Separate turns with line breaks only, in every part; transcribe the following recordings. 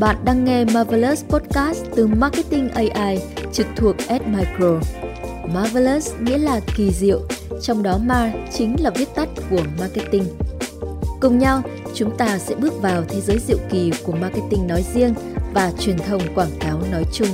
Bạn đang nghe Marvelous Podcast từ Marketing AI trực thuộc Admicro. Marvelous nghĩa là kỳ diệu, trong đó Mar chính là viết tắt của marketing. Cùng nhau, chúng ta sẽ bước vào thế giới diệu kỳ của marketing nói riêng và truyền thông quảng cáo nói chung.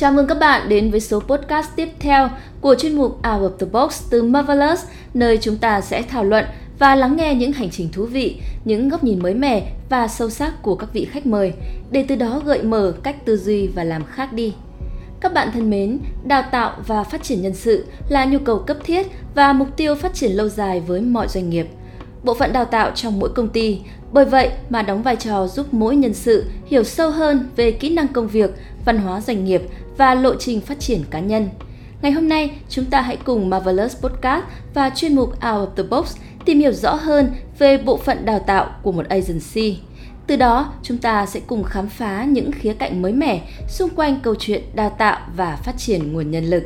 Chào mừng các bạn đến với số podcast tiếp theo của chuyên mục Out of the Box từ Marvelous, nơi chúng ta sẽ thảo luận và lắng nghe những hành trình thú vị, những góc nhìn mới mẻ và sâu sắc của các vị khách mời, để từ đó gợi mở cách tư duy và làm khác đi. Các bạn thân mến, đào tạo và phát triển nhân sự là nhu cầu cấp thiết và mục tiêu phát triển lâu dài với mọi doanh nghiệp. Bộ phận đào tạo trong mỗi công ty, bởi vậy mà đóng vai trò giúp mỗi nhân sự hiểu sâu hơn về kỹ năng công việc, văn hóa doanh nghiệp và lộ trình phát triển cá nhân. Ngày hôm nay, chúng ta hãy cùng Marvelous Podcast và chuyên mục Out of the Box tìm hiểu rõ hơn về bộ phận đào tạo của một agency. Từ đó, chúng ta sẽ cùng khám phá những khía cạnh mới mẻ xung quanh câu chuyện đào tạo và phát triển nguồn nhân lực.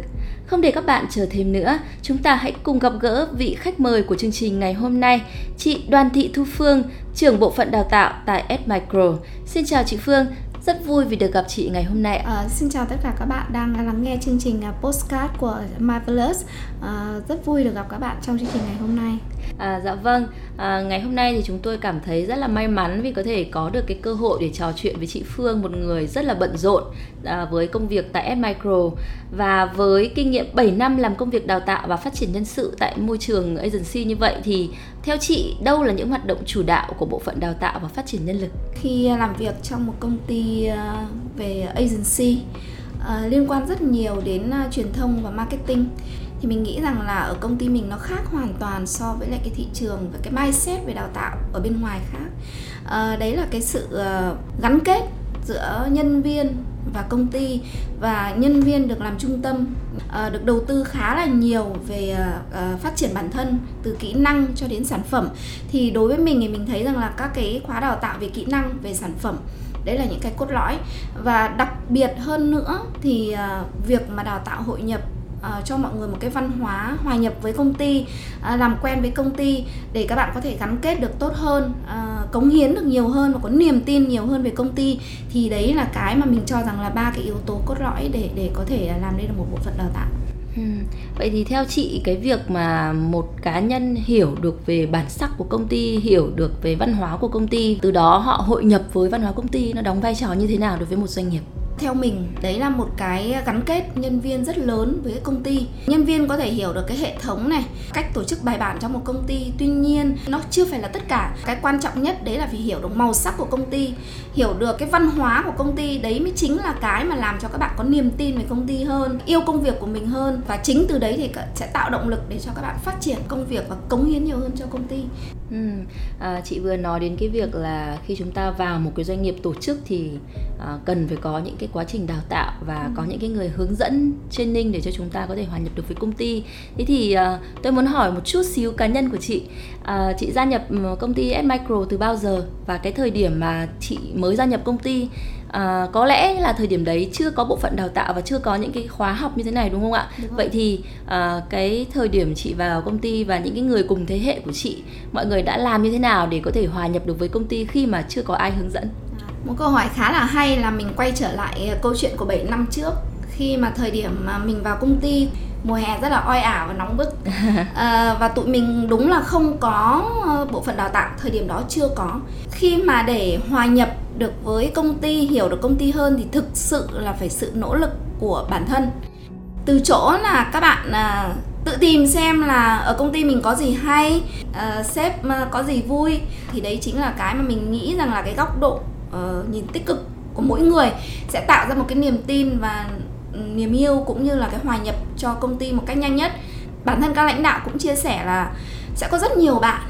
Không để các bạn chờ thêm nữa, chúng ta hãy cùng gặp gỡ vị khách mời của chương trình ngày hôm nay, chị Đoàn Thị Thu Phương, trưởng bộ phận đào tạo tại Admicro. Xin chào chị Phương, rất vui vì được gặp chị ngày hôm nay.
À, xin chào tất cả các bạn đang lắng nghe chương trình à, postcard của Marvelous. À, rất vui được gặp các bạn trong chương trình ngày hôm nay.
À, dạ vâng, à, ngày hôm nay thì chúng tôi cảm thấy rất là may mắn vì có thể có được cái cơ hội để trò chuyện với chị Phương, một người rất là bận rộn à, với công việc tại Admicro và với kinh nghiệm 7 năm làm công việc đào tạo và phát triển nhân sự tại môi trường agency như vậy thì theo chị, đâu là những hoạt động chủ đạo của bộ phận đào tạo và phát triển nhân lực?
Khi làm việc trong một công ty ờ, về agency ờ, liên quan rất nhiều đến ờ, truyền thông và marketing, thì mình nghĩ rằng là ở công ty mình nó khác hoàn toàn so với lại cái thị trường và cái mindset về đào tạo ở bên ngoài khác đấy là cái sự gắn kết giữa nhân viên và công ty và nhân viên được làm trung tâm ờ, được đầu tư khá là nhiều về ờ, ờ, phát triển bản thân từ kỹ năng cho đến sản phẩm. Thì đối với mình thì mình thấy rằng là các cái khóa đào tạo về kỹ năng, về sản phẩm, đấy là những cái cốt lõi. Và đặc biệt hơn nữa thì việc mà đào tạo hội nhập uh, cho mọi người một cái văn hóa hòa nhập với công ty uh, làm quen với công ty để các bạn có thể gắn kết được tốt hơn uh, cống hiến được nhiều hơn và có niềm tin nhiều hơn về công ty thì đấy là cái mà mình cho rằng là ba cái yếu tố cốt lõi để để có thể làm đây là một bộ phận đào tạo
Ừ. Vậy thì theo chị cái việc mà một cá nhân hiểu được về bản sắc của công ty, hiểu được về văn hóa của công ty, từ đó họ hội nhập với văn hóa công ty nó đóng vai trò như thế nào đối với một doanh nghiệp?
Theo mình đấy là một cái gắn kết nhân viên rất lớn với công ty. Nhân viên có thể hiểu được cái hệ thống này cách tổ chức bài bản trong một công ty. Tuy nhiên nó chưa phải là tất cả. Cái quan trọng nhất đấy là phải hiểu được màu sắc của công ty hiểu được cái văn hóa của công ty. Đấy mới chính là cái mà làm cho các bạn có niềm tin về công ty hơn yêu công việc của mình hơn. Và chính từ đấy thì sẽ tạo động lực để cho các bạn phát triển công việc và cống hiến nhiều hơn cho công ty.
Ừ. à, chị vừa nói đến cái việc là khi chúng ta vào một cái doanh nghiệp tổ chức thì à, cần phải có những cái quá trình đào tạo và ừ. có những cái người hướng dẫn training để cho chúng ta có thể hòa nhập được với công ty. Thế thì uh, tôi muốn hỏi một chút xíu cá nhân của chị. Uh, chị gia nhập công ty S Micro từ bao giờ? Và cái thời điểm mà chị mới gia nhập công ty à, có lẽ là thời điểm đấy chưa có bộ phận đào tạo và chưa có những cái khóa học như thế này đúng không ạ? Đúng vậy thì à, cái thời điểm chị vào công ty và những cái người cùng thế hệ của chị mọi người đã làm như thế nào để có thể hòa nhập được với công ty khi mà chưa có ai hướng dẫn
một câu hỏi khá là hay là mình quay trở lại ờ, câu chuyện của 7 năm trước khi mà thời điểm mà mình vào công ty mùa hè rất là oi ả và nóng bức. À, và tụi mình đúng là không có ờ, bộ phận đào tạo thời điểm đó chưa có. Khi mà để hòa nhập được với công ty hiểu được công ty hơn thì thực sự là phải sự nỗ lực của bản thân. Từ chỗ là các bạn à, tự tìm xem là ở công ty mình có gì hay à, sếp có gì vui thì đấy chính là cái mà mình nghĩ rằng là cái góc độ uh, nhìn tích cực của mỗi người sẽ tạo ra một cái niềm tin và ừ, niềm yêu cũng như là cái hòa nhập cho công ty một cách nhanh nhất. Bản thân các lãnh đạo cũng chia sẻ là sẽ có rất nhiều bạn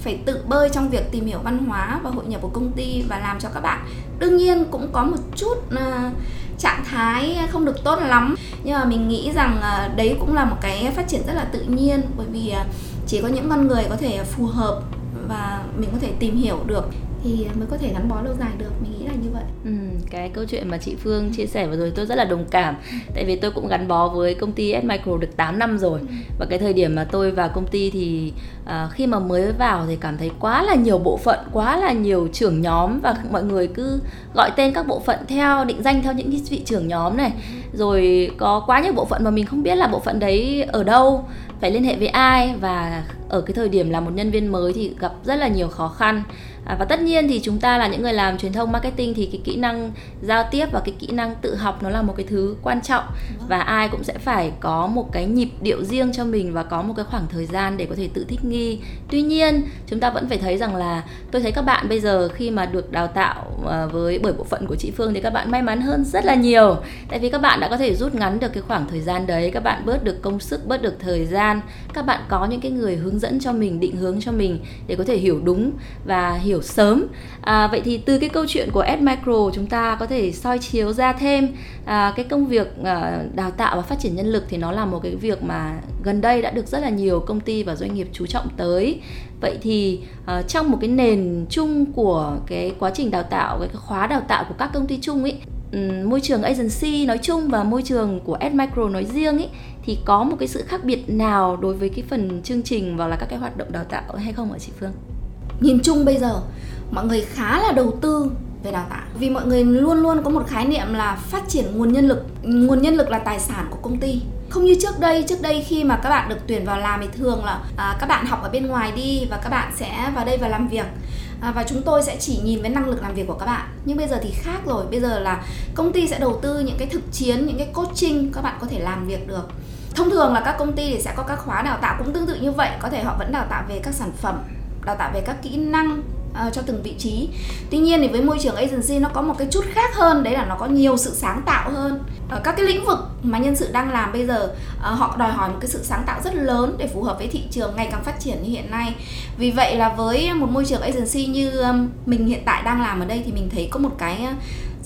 phải tự bơi trong việc tìm hiểu văn hóa và hội nhập của công ty và làm cho các bạn. Đương nhiên cũng có một chút uh, trạng thái không được tốt lắm nhưng mà mình nghĩ rằng uh, đấy cũng là một cái phát triển rất là tự nhiên bởi vì uh, chỉ có những con người có thể phù hợp và mình có thể tìm hiểu được thì mới có thể gắn bó lâu dài được. Mình nghĩ là như vậy.
Ừ, cái câu chuyện mà chị Phương chia sẻ vừa rồi tôi rất là đồng cảm. Tại vì tôi cũng gắn bó với công ty S Micro được 8 năm rồi. Ừ. và cái thời điểm mà tôi vào công ty thì uh, khi mà mới vào thì cảm thấy quá là nhiều bộ phận quá là nhiều trưởng nhóm và mọi người cứ gọi tên các bộ phận theo định danh theo những cái vị trưởng nhóm này. Ừ. rồi có quá nhiều bộ phận mà mình không biết là bộ phận đấy ở đâu phải liên hệ với ai. Và ở cái thời điểm là một nhân viên mới thì gặp rất là nhiều khó khăn à, và tất nhiên thì chúng ta là những người làm truyền thông marketing thì cái kỹ năng giao tiếp và cái kỹ năng tự học nó là một cái thứ quan trọng. Và ai cũng sẽ phải có một cái nhịp điệu riêng cho mình và có một cái khoảng thời gian để có thể tự thích nghi. Tuy nhiên chúng ta vẫn phải thấy rằng là tôi thấy các bạn bây giờ khi mà được đào tạo à, với bởi bộ phận của chị Phương thì các bạn may mắn hơn rất là nhiều. Tại vì các bạn đã có thể rút ngắn được cái khoảng thời gian đấy các bạn bớt được công sức bớt được thời gian các bạn có những cái người hướng dẫn cho mình định hướng cho mình để có thể hiểu đúng và hiểu sớm. À, vậy thì từ cái câu chuyện của Ed Micro chúng ta có thể soi chiếu ra thêm à, cái công việc à, đào tạo và phát triển nhân lực thì nó là một cái việc mà gần đây đã được rất là nhiều công ty và doanh nghiệp chú trọng tới. Vậy thì uh, trong một cái nền chung của cái quá trình đào tạo cái khóa đào tạo của các công ty chung ấy Ừ, môi trường agency nói chung và môi trường của Ed Micro nói riêng ấy thì có một cái sự khác biệt nào đối với cái phần chương trình và là các cái hoạt động đào tạo hay không ạ chị Phương?
Nhìn chung bây giờ mọi người khá là đầu tư về đào tạo. Vì mọi người luôn luôn có một khái niệm là phát triển nguồn nhân lực nguồn nhân lực là tài sản của công ty. Không như trước đây trước đây khi mà các bạn được tuyển vào làm thì thường là à, các bạn học ở bên ngoài đi và các bạn sẽ vào đây và làm việc à, và chúng tôi sẽ chỉ nhìn với năng lực làm việc của các bạn. Nhưng bây giờ thì khác rồi. Bây giờ là công ty sẽ đầu tư những cái thực chiến những cái coaching các bạn có thể làm việc được. Thông thường là các công ty thì sẽ có các khóa đào tạo cũng tương tự như vậy. Có thể họ vẫn đào tạo về các sản phẩm đào tạo về các kỹ năng uh, cho từng vị trí. Tuy nhiên thì với môi trường agency nó có một cái chút khác hơn đấy là nó có nhiều sự sáng tạo hơn. Ở các cái lĩnh vực mà nhân sự đang làm bây giờ uh, họ đòi hỏi một cái sự sáng tạo rất lớn để phù hợp với thị trường ngày càng phát triển như hiện nay. Vì vậy là với một môi trường agency như um, mình hiện tại đang làm ở đây thì mình thấy có một cái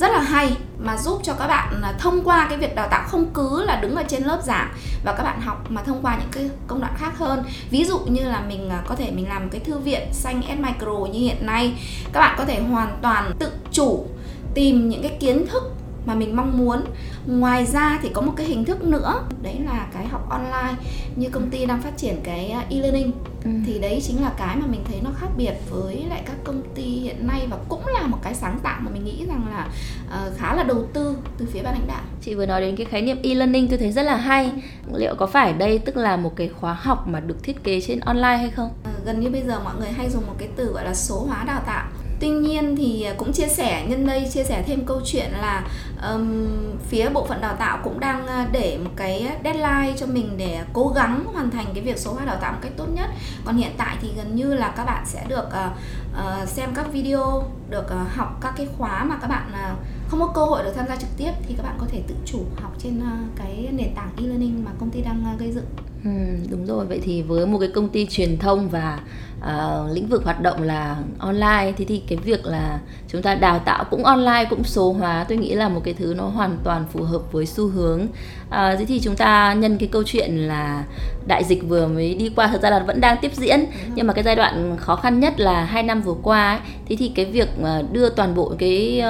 rất là hay mà giúp cho các bạn à, thông qua cái việc đào tạo không cứ là đứng ở trên lớp giảng và các bạn học mà thông qua những cái công đoạn khác hơn. Ví dụ như là mình à, có thể mình làm cái thư viện xanh S micro như hiện nay, các bạn có thể hoàn toàn tự chủ tìm những cái kiến thức mà mình mong muốn. Ngoài ra thì có một cái hình thức nữa đấy là cái học online như công ty đang phát triển cái à, e-learning. Ừ. thì đấy chính là cái mà mình thấy nó khác biệt với lại các công ty hiện nay và cũng là một cái sáng tạo mà mình nghĩ rằng là uh, khá là đầu tư từ phía ban lãnh đạo.
Chị vừa nói đến cái khái niệm e-learning tôi thấy rất là hay. Liệu có phải đây tức là một cái khóa học mà được thiết kế trên online hay không?
Uh, gần như bây giờ mọi người hay dùng một cái từ gọi là số hóa đào tạo tuy nhiên thì à, cũng chia sẻ nhân đây chia sẻ thêm câu chuyện là um, phía bộ phận đào tạo cũng đang à, để một cái deadline cho mình để cố gắng hoàn thành cái việc số hóa đào tạo một cách tốt nhất. Còn hiện tại thì gần như là các bạn sẽ được uh, uh, xem các video được uh, học các cái khóa mà các bạn uh, không có cơ hội được tham gia trực tiếp thì các bạn có thể tự chủ học trên uh, cái nền tảng e-learning mà công ty đang uh, gây dựng.
Ừ, đúng rồi. Vậy thì với một cái công ty truyền thông và uh, lĩnh vực hoạt động là online thì thì cái việc là chúng ta đào tạo cũng online cũng số hóa tôi nghĩ là một cái thứ nó hoàn toàn phù hợp với xu hướng. Uh, thế thì chúng ta nhân cái câu chuyện là đại dịch vừa mới đi qua thật ra là vẫn đang tiếp diễn nhưng mà cái giai đoạn khó khăn nhất là hai năm vừa qua ấy, thế thì cái việc đưa toàn bộ cái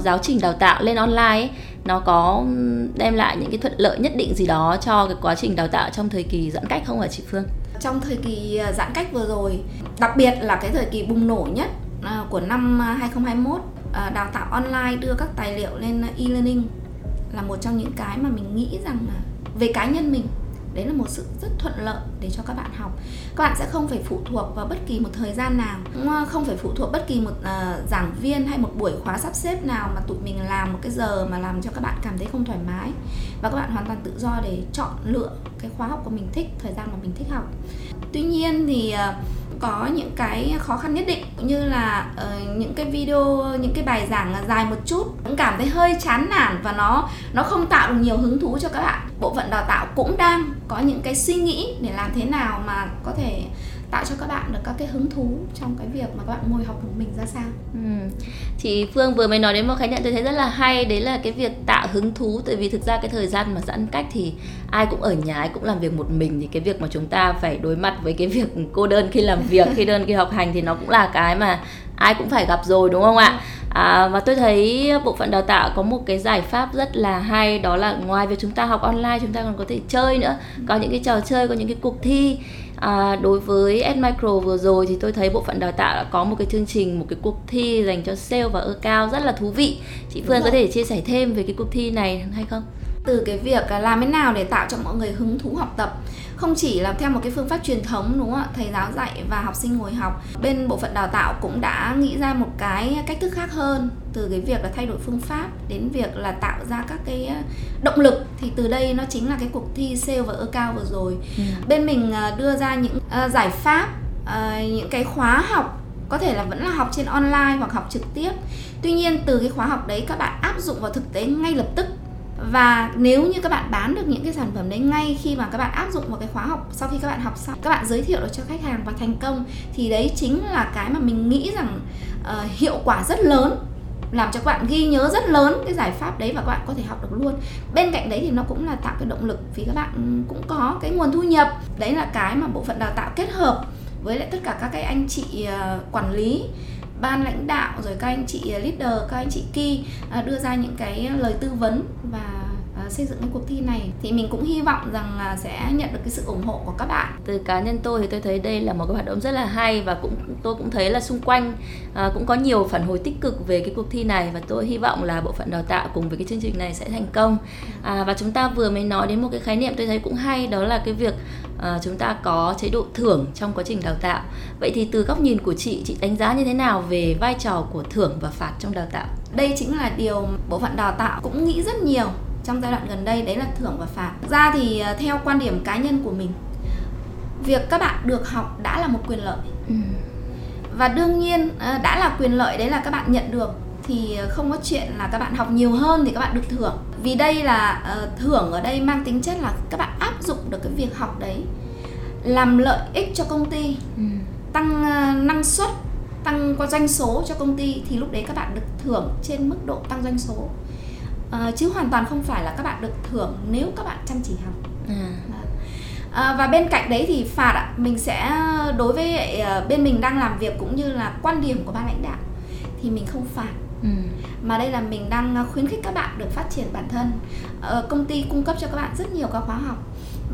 giáo trình đào tạo lên online ấy, nó có đem lại những cái thuận lợi nhất định gì đó cho cái quá trình đào tạo trong thời kỳ giãn cách không hả chị Phương?
Trong thời kỳ à, giãn cách vừa rồi, đặc biệt là cái thời kỳ bùng nổ nhất à, của năm à, 2021, đào tạo online đưa các tài liệu lên e-learning là một trong những cái mà mình nghĩ rằng là về cá nhân mình đấy là một sự rất thuận lợi để cho các bạn học các bạn sẽ không phải phụ thuộc vào bất kỳ một thời gian nào ờ, không phải phụ thuộc bất kỳ một uh, giảng viên hay một buổi khóa sắp xếp nào mà tụi mình làm một cái giờ mà làm cho các bạn cảm thấy không thoải mái. Và các bạn hoàn toàn tự do để chọn lựa cái khóa học của mình thích thời gian mà mình thích học. Tuy nhiên thì uh, có những cái khó khăn nhất định như là uh, những cái video những cái bài giảng dài một chút cũng cảm thấy hơi chán nản và nó nó không tạo được nhiều hứng thú cho các bạn. Bộ phận đào tạo cũng đang có những cái suy nghĩ để làm thế nào mà có thể tạo cho các bạn được các cái hứng thú trong cái việc mà các bạn ngồi học một mình ra sao.
Ừ. chị Phương vừa mới nói đến một khái niệm tôi thấy rất là hay đấy là cái việc tạo hứng thú. Tại vì thực ra cái thời gian mà giãn cách thì ai cũng ở nhà ai cũng làm việc một mình. Thì cái việc mà chúng ta phải đối mặt với cái việc cô đơn khi làm việc khi đơn khi học hành thì nó cũng là cái mà ai cũng phải gặp rồi đúng không ạ? À, và tôi thấy bộ phận đào tạo có một cái giải pháp rất là hay đó là ngoài việc chúng ta học online chúng ta còn có thể chơi nữa. Có những cái trò chơi có những cái cuộc thi à, đối với Edmicro vừa rồi thì tôi thấy bộ phận đào tạo đã có một cái chương trình một cái cuộc thi dành cho sale và ơ cao rất là thú vị. Chị Phương có thể chia sẻ thêm về cái cuộc thi này hay không?
Từ cái việc làm thế nào để tạo cho mọi người hứng thú học tập không chỉ làm theo một cái phương pháp truyền thống đúng không ạ? Thầy giáo dạy và học sinh ngồi học. Bên bộ phận đào tạo cũng đã nghĩ ra một cái cách thức khác hơn từ cái việc là thay đổi phương pháp đến việc là tạo ra các cái ờ, động lực. Thì từ đây nó chính là cái cuộc thi sale và ơ cao vừa rồi. Ừ. bên mình ờ, đưa ra những uh, giải pháp những cái khóa học có thể là vẫn là học trên online hoặc học trực tiếp. Tuy nhiên từ cái khóa học đấy các bạn áp dụng vào thực tế ngay lập tức và nếu như các bạn bán được những cái sản phẩm đấy ngay khi mà các bạn áp dụng vào cái khóa học sau khi các bạn học xong các bạn giới thiệu được cho khách hàng và thành công thì đấy chính là cái mà mình nghĩ rằng uh, hiệu quả rất lớn làm cho các bạn ghi nhớ rất lớn cái giải pháp đấy và các bạn có thể học được luôn. Bên cạnh đấy thì nó cũng là tạo cái động lực vì các bạn ừ, cũng có cái nguồn thu nhập. Đấy là cái mà bộ phận đào tạo kết hợp với lại tất cả các cái anh chị uh, quản lý ban lãnh đạo, rồi các anh chị à, leader, các anh chị key à, đưa ra những cái lời tư vấn và xây dựng cái cuộc thi này thì mình cũng hy vọng rằng là sẽ nhận được cái sự ủng hộ của các bạn.
Từ cá nhân tôi thì tôi thấy đây là một cái hoạt động rất là hay và cũng tôi cũng thấy là xung quanh à, cũng có nhiều phản hồi tích cực về cái cuộc thi này và tôi hy vọng là bộ phận đào tạo cùng với cái chương trình này sẽ thành công. À, và chúng ta vừa mới nói đến một cái khái niệm tôi thấy cũng hay đó là cái việc à, chúng ta có chế độ thưởng trong quá trình đào tạo. Vậy thì từ góc nhìn của chị chị đánh giá như thế nào về vai trò của thưởng và phạt trong đào tạo?
Đây chính là điều bộ phận đào tạo cũng nghĩ rất nhiều trong giai đoạn gần đây đấy là thưởng và phạt ra thì à, theo quan điểm cá nhân của mình việc các bạn được học đã là một quyền lợi ừ. và đương nhiên à, đã là quyền lợi đấy là các bạn nhận được thì không có chuyện là các bạn học nhiều hơn thì các bạn được thưởng vì đây là uh, thưởng ở đây mang tính chất là các bạn áp dụng được cái việc học đấy làm lợi ích cho công ty ừ. tăng uh, năng suất tăng qua doanh số cho công ty thì lúc đấy các bạn được thưởng trên mức độ tăng doanh số uh, chứ hoàn toàn không phải là các bạn được thưởng nếu các bạn chăm chỉ học. À. À, và bên cạnh đấy thì phạt ạ mình sẽ đối với uh, bên mình đang làm việc cũng như là quan điểm của ban lãnh đạo thì mình không phạt. Ừ. mà đây là mình đang khuyến khích các bạn được phát triển bản thân. Ờ, công ty cung cấp cho các bạn rất nhiều các khóa học.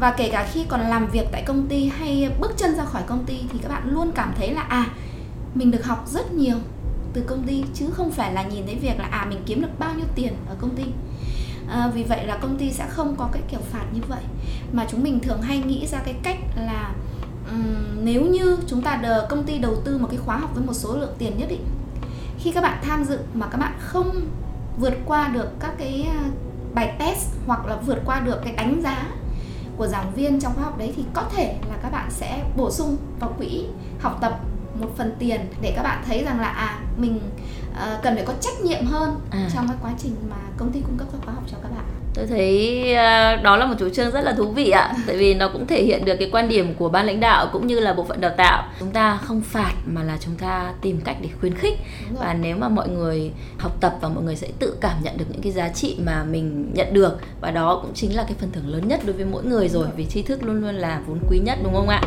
Và kể cả khi còn làm việc tại công ty hay bước chân ra khỏi công ty thì các bạn luôn cảm thấy là à mình được học rất nhiều từ công ty chứ không phải là nhìn thấy việc là à mình kiếm được bao nhiêu tiền ở công ty. À, vì vậy là công ty sẽ không có cái kiểu phạt như vậy. Mà chúng mình thường hay nghĩ ra cái cách là um, nếu như chúng ta đờ công ty đầu tư một cái khóa học với một số lượng tiền nhất định khi các bạn tham dự mà các bạn không vượt qua được các cái à, bài test hoặc là vượt qua được cái đánh giá của giảng viên trong khóa học đấy thì có thể là các bạn sẽ bổ sung vào quỹ học tập một phần tiền để các bạn thấy rằng là à mình uh, cần phải có trách nhiệm hơn à. trong cái quá trình mà công ty cung cấp các khóa học cho các bạn.
Tôi thấy à, đó là một chủ trương rất là thú vị ạ. Tại vì nó cũng thể hiện được cái quan điểm của ban lãnh đạo cũng như là bộ phận đào tạo. Chúng ta không phạt mà là chúng ta tìm cách để khuyến khích. Và nếu mà mọi người học tập và mọi người sẽ tự cảm nhận được những cái giá trị mà mình nhận được và đó cũng chính là cái phần thưởng lớn nhất đối với mỗi người rồi. Vì tri thức luôn luôn là vốn quý nhất đúng không ạ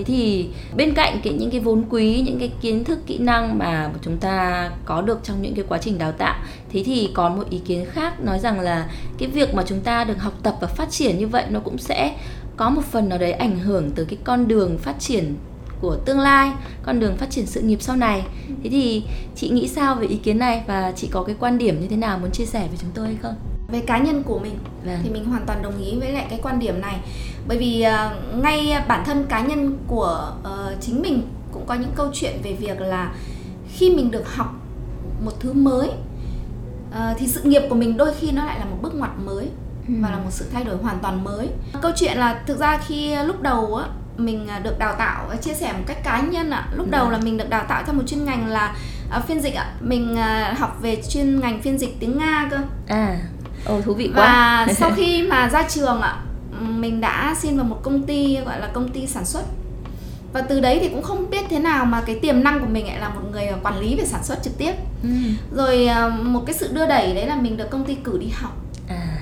thế thì bên cạnh cái những cái vốn quý những cái kiến thức kỹ năng mà chúng ta có được trong những cái quá trình đào tạo thế thì có một ý kiến khác nói rằng là cái việc mà chúng ta được học tập và phát triển như vậy nó cũng sẽ có một phần nào đấy ảnh hưởng tới cái con đường phát triển của tương lai con đường phát triển sự nghiệp sau này. Thế thì chị nghĩ sao về ý kiến này và chị có cái quan điểm như thế nào muốn chia sẻ với chúng tôi hay không?
Về cá nhân của mình vâng. thì mình hoàn toàn đồng ý với lại cái quan điểm này bởi vì uh, ngay bản thân cá nhân của uh, chính mình cũng có những câu chuyện về việc là khi mình được học một thứ mới uh, thì sự nghiệp của mình đôi khi nó lại là một bước ngoặt mới ừ. và là một sự thay đổi hoàn toàn mới câu chuyện là thực ra khi lúc đầu á mình được đào tạo chia sẻ một cách cá nhân ạ lúc đầu vâng. là mình được đào tạo theo một chuyên ngành là uh, phiên dịch ạ mình uh, học về chuyên ngành phiên dịch tiếng nga cơ
à Ồ thú vị
quá. Và sau khi mà ra trường ạ, mình đã xin vào một công ty gọi là công ty sản xuất và từ đấy thì cũng không biết thế nào mà cái tiềm năng của mình lại là một người quản lý về sản xuất trực tiếp ừ. rồi à, một cái sự đưa đẩy đấy là mình được công ty cử đi học à.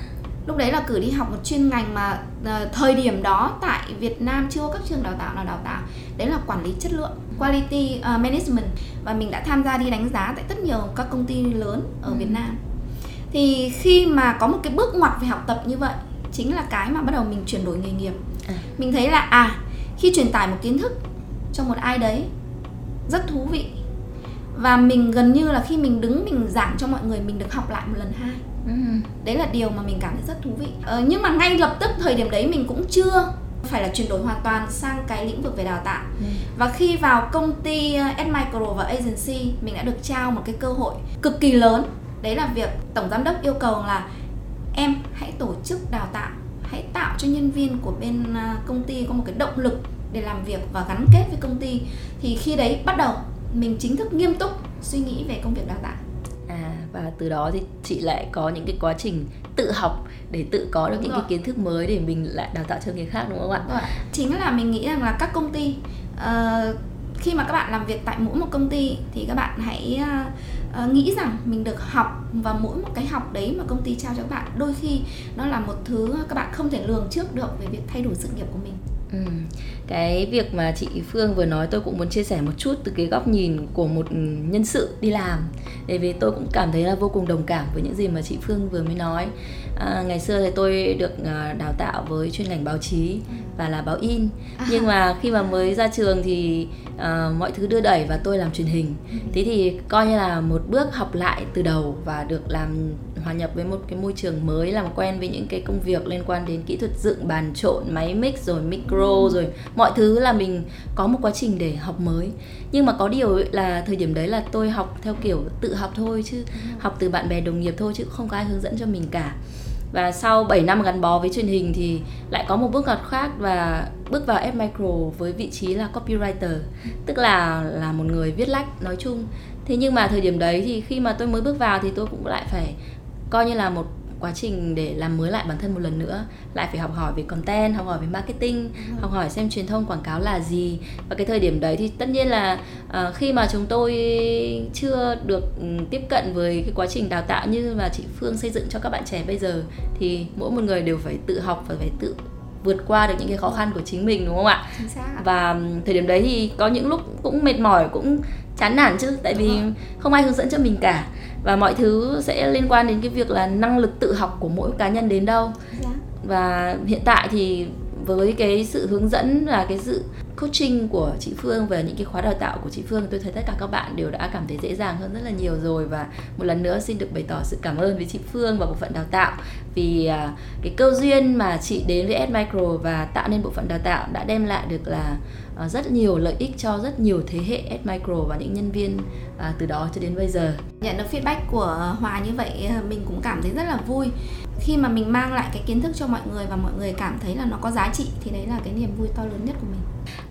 lúc đấy là cử đi học một chuyên ngành mà uh, thời điểm đó tại Việt Nam chưa có các trường đào tạo nào đào tạo đấy là quản lý chất lượng quality uh, management và mình đã tham gia đi đánh giá tại rất nhiều các công ty lớn ở ừ. Việt Nam thì khi mà có một cái bước ngoặt về học tập như vậy chính là cái mà bắt đầu mình chuyển đổi nghề nghiệp à. mình thấy là à khi truyền tải một kiến thức cho một ai đấy rất thú vị và mình gần như là khi mình đứng mình giảng cho mọi người mình được học lại một lần hai ừ. đấy là điều mà mình cảm thấy rất thú vị ờ, nhưng mà ngay lập tức thời điểm đấy mình cũng chưa phải là chuyển đổi hoàn toàn sang cái lĩnh vực về đào tạo ừ. và khi vào công ty ờ, S Micro và agency mình đã được trao một cái cơ hội cực kỳ lớn đấy là việc tổng giám đốc yêu cầu là em hãy tổ chức đào tạo hãy tạo cho nhân viên của bên à, công ty có một cái động lực để làm việc và gắn kết với công ty thì khi đấy bắt đầu mình chính thức nghiêm túc suy nghĩ về công việc đào tạo
à và từ đó thì chị lại có những cái quá trình tự học để tự có được đúng những rồi. cái kiến thức mới để mình lại đào tạo cho người khác đúng không ạ?
Đúng rồi. Chính là mình nghĩ rằng là các công ty uh, khi mà các bạn làm việc tại mỗi một công ty thì các bạn hãy uh, uh, nghĩ rằng mình được học và mỗi một cái học đấy mà công ty trao cho các bạn đôi khi nó là một thứ các bạn không thể lường trước được về việc thay đổi sự nghiệp của mình.
Ừ. Cái việc mà chị Phương vừa nói tôi cũng muốn chia sẻ một chút từ cái góc nhìn của một nhân sự đi làm. Bởi vì tôi cũng cảm thấy là vô cùng đồng cảm với những gì mà chị Phương vừa mới nói. À, Ngày xưa thì tôi được à, đào tạo với chuyên ngành báo chí và là báo in à. Nhưng mà khi mà mới ra trường thì uh, mọi thứ đưa đẩy và tôi làm truyền hình ừ. Thế thì coi như là một bước học lại từ đầu và được làm hòa nhập với một cái môi trường mới làm quen với những cái công việc liên quan đến kỹ thuật dựng bàn trộn máy mix rồi micro ừ. rồi mọi thứ là mình có một quá trình để học mới nhưng mà có điều là thời điểm đấy là tôi học theo kiểu tự học thôi chứ ừ. học từ bạn bè đồng nghiệp thôi chứ không có ai hướng dẫn cho mình cả và sau 7 năm gắn bó với truyền hình thì lại có một bước ngoặt khác và bước vào F Micro với vị trí là copywriter, tức là là một người viết lách, nói chung. Thế nhưng mà thời điểm đấy thì khi mà tôi mới bước vào thì tôi cũng lại phải coi như là một quá trình để làm mới lại bản thân một lần nữa lại phải học hỏi về content học hỏi về marketing ừ. học hỏi xem truyền thông quảng cáo là gì và cái thời điểm đấy thì tất nhiên là uh, khi mà chúng tôi chưa được um, tiếp cận với cái quá trình đào tạo như mà chị Phương xây dựng cho các bạn trẻ bây giờ thì mỗi một người đều phải tự học và phải tự vượt qua được những cái khó khăn của chính mình đúng không ạ? Và thời điểm đấy thì có những lúc cũng mệt mỏi cũng chán nản chứ tại vì không ai hướng dẫn cho mình cả. Và mọi thứ sẽ liên quan đến cái việc là năng lực tự học của mỗi cá nhân đến đâu. Dạ. và hiện tại thì với cái sự hướng dẫn và cái sự coaching của chị Phương và những cái khóa đào tạo của chị Phương tôi thấy tất cả các bạn đều đã cảm thấy dễ dàng hơn rất là nhiều rồi. Và một lần nữa xin được bày tỏ sự cảm ơn với chị Phương và bộ phận đào tạo vì à, cái cơ duyên mà chị đến với S Micro và tạo nên bộ phận đào tạo đã đem lại được là Ờ, rất nhiều lợi ích cho rất nhiều thế hệ S Micro và những nhân viên à, từ đó cho đến bây giờ.
Nhận được feedback của Hòa như vậy ờ, mình cũng cảm thấy rất là vui khi mà mình mang lại cái kiến thức cho mọi người và mọi người cảm thấy là nó có giá trị thì đấy là cái niềm vui to lớn nhất của mình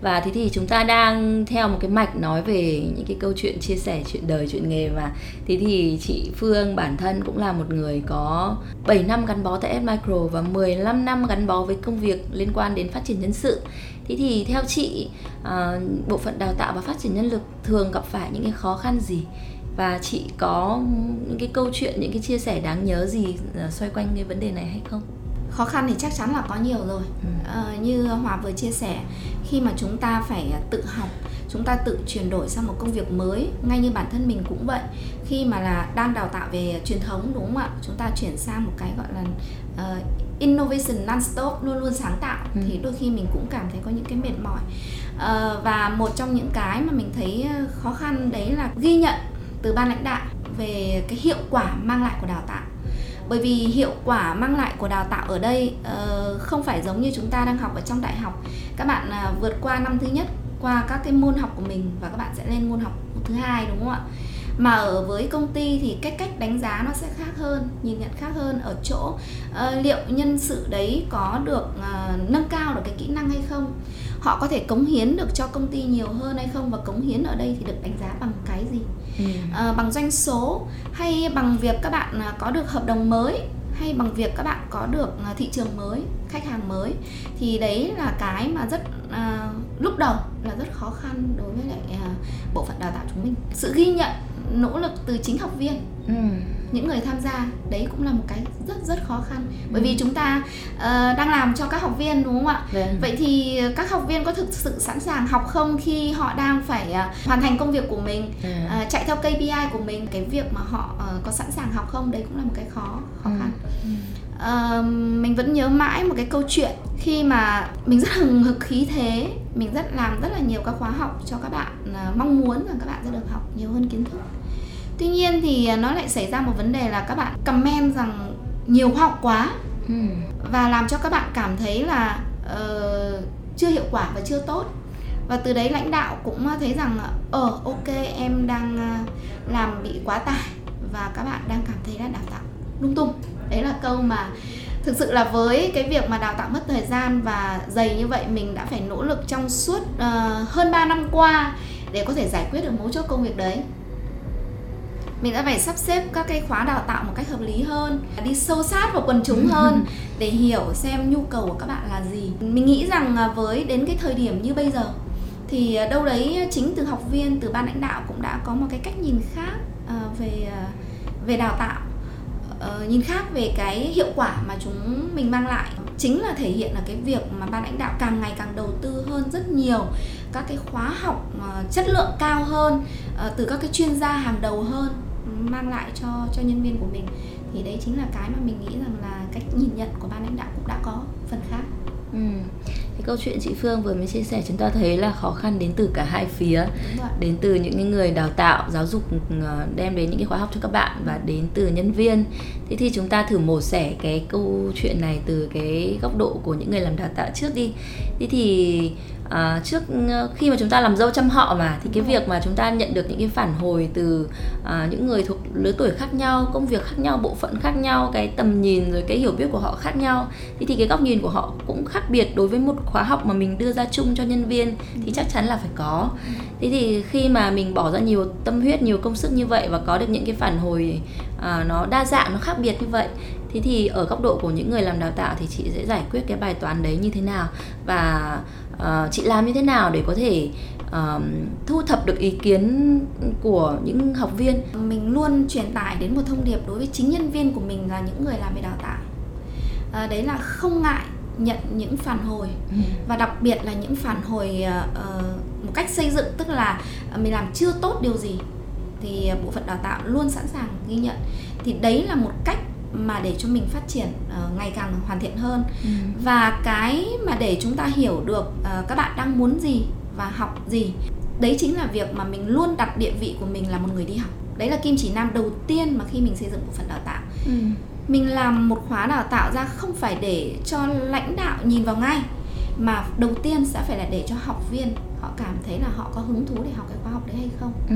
và thế thì chúng ta đang theo một cái mạch nói về những cái câu chuyện chia sẻ chuyện đời chuyện nghề và thế thì chị Phương bản thân cũng là một người có 7 năm gắn bó tại S Micro và 15 năm gắn bó với công việc liên quan đến phát triển nhân sự. Thế thì theo chị à, bộ phận đào tạo và phát triển nhân lực thường gặp phải những cái khó khăn gì? Và chị có những cái câu chuyện những cái chia sẻ đáng nhớ gì ờ, xoay quanh cái vấn đề này hay không?
Khó khăn thì chắc chắn là có nhiều rồi. Ừ. à, như hòa vừa chia sẻ khi mà chúng ta phải tự học chúng ta tự chuyển đổi sang một công việc mới ngay như bản thân mình cũng vậy. Khi mà là đang đào tạo về truyền thống đúng không ạ? Chúng ta chuyển sang một cái gọi là uh, innovation non-stop luôn luôn sáng tạo ừ. thì đôi khi mình cũng cảm thấy có những cái mệt mỏi. Uh, và một trong những cái mà mình thấy khó khăn đấy là ghi nhận từ ban lãnh đạo về cái hiệu quả mang lại của đào tạo bởi vì hiệu quả mang lại của đào tạo ở đây uh, không phải giống như chúng ta đang học ở trong đại học. Các bạn uh, vượt qua năm thứ nhất qua các cái môn học của mình và các bạn sẽ lên môn học thứ hai đúng không ạ? Mà ở với công ty thì cách cách đánh giá nó sẽ khác hơn nhìn nhận khác hơn ở chỗ uh, liệu nhân sự đấy có được uh, nâng cao được cái kỹ năng hay không? Họ có thể cống hiến được cho công ty nhiều hơn hay không và cống hiến ở đây thì được đánh giá bằng cái gì ừ. uh, bằng doanh số hay bằng việc các bạn uh, có được hợp đồng mới hay bằng việc các bạn có được à, thị trường mới khách hàng mới thì đấy là cái mà rất à, lúc đầu là rất khó khăn đối với lại à, bộ phận đào tạo chúng mình sự ghi nhận nỗ lực từ chính học viên. Ừ. những người tham gia đấy cũng là một cái rất rất khó khăn. Bởi vì ừ. chúng ta uh, đang làm cho các học viên đúng không ạ? Vâng. vậy thì các học viên có thực sự sẵn sàng học không khi họ đang phải uh, hoàn thành công việc của mình uh, chạy theo KPI của mình? Cái việc mà họ uh, có sẵn sàng học không? Đấy cũng là một cái khó khó khăn. Ừ. Uh, mình vẫn nhớ mãi một cái câu chuyện khi mà mình rất hừng hực khí thế. Mình rất làm rất là nhiều các khóa học cho các bạn uh, mong muốn rằng các bạn sẽ được học nhiều hơn kiến thức tuy nhiên thì nó lại xảy ra một vấn đề là các bạn comment rằng nhiều khoa học quá. Ừ. và làm cho các bạn cảm thấy là uh, chưa hiệu quả và chưa tốt. Và từ đấy lãnh đạo cũng thấy rằng ờ ok em đang uh, làm bị quá tải. Và các bạn đang cảm thấy là đào tạo lung tung. Đấy là câu mà thực sự là với cái việc mà đào tạo mất thời gian và dày như vậy mình đã phải nỗ lực trong suốt uh, hơn 3 năm qua để có thể giải quyết được mấu chốt công việc đấy mình đã phải sắp xếp các cái khóa đào tạo một cách hợp lý hơn, đi sâu sát vào quần chúng hơn để hiểu xem nhu cầu của các bạn là gì. Mình nghĩ rằng à, với đến cái thời điểm như bây giờ, thì à, đâu đấy chính từ học viên, từ ban lãnh đạo cũng đã có một cái cách nhìn khác à, về về đào tạo. Ờ, nhìn khác về cái hiệu quả mà chúng mình mang lại. Chính là thể hiện là cái việc mà ban lãnh đạo càng ngày càng đầu tư hơn rất nhiều các cái khóa học chất lượng cao hơn ờ, từ các cái chuyên gia hàng đầu hơn mang lại cho cho nhân viên của mình. Thì đấy chính là cái mà mình nghĩ rằng là cách nhìn nhận của ban lãnh đạo cũng đã có phần khác.
Ừ. Cái câu chuyện chị Phương vừa mới chia sẻ chúng ta thấy là khó khăn đến từ cả hai phía. Đến từ những người đào tạo giáo dục ờ, đem đến những cái khóa học cho các bạn và đến từ nhân viên. Thế thì chúng ta thử mổ xẻ cái câu chuyện này từ cái góc độ của những người làm đào tạo trước đi. Thế thì à, trước ờ, khi mà chúng ta làm dâu chăm họ mà thì cái việc mà chúng ta nhận được những cái phản hồi từ à, những người thuộc lứa tuổi khác nhau công việc khác nhau bộ phận khác nhau cái tầm nhìn rồi cái hiểu biết của họ khác nhau thì thì cái góc nhìn của họ cũng khác biệt đối với một khóa học mà mình đưa ra chung cho nhân viên thì chắc chắn là phải có. Thế thì khi mà mình bỏ ra nhiều tâm huyết nhiều công sức như vậy và có được những cái phản hồi à, nó đa dạng nó khác biệt như vậy thế thì ở góc độ của những người làm đào tạo thì chị sẽ giải quyết cái bài toán đấy như thế nào? Và uh, chị làm như thế nào để có thể uh, thu thập được ý kiến của những học viên?
Mình luôn truyền tải đến một thông điệp đối với chính nhân viên của mình là những người làm về đào tạo. Uh, đấy là không ngại nhận những phản hồi. Ừ. và đặc biệt là những phản hồi uh, một cách xây dựng tức là mình làm chưa tốt điều gì thì bộ phận đào tạo luôn sẵn sàng ghi nhận. Thì đấy là một cách mà để cho mình phát triển uh, ngày càng hoàn thiện hơn ừ. và cái mà để chúng ta hiểu được uh, các bạn đang muốn gì và học gì đấy chính là việc mà mình luôn đặt địa vị của mình là một người đi học đấy là kim chỉ nam đầu tiên mà khi mình xây dựng bộ phận đào tạo ừ. mình làm một khóa đào tạo ra không phải để cho lãnh đạo nhìn vào ngay mà đầu tiên sẽ phải là để cho học viên họ cảm thấy là họ có hứng thú để học cái khóa học đấy hay không? Ừ.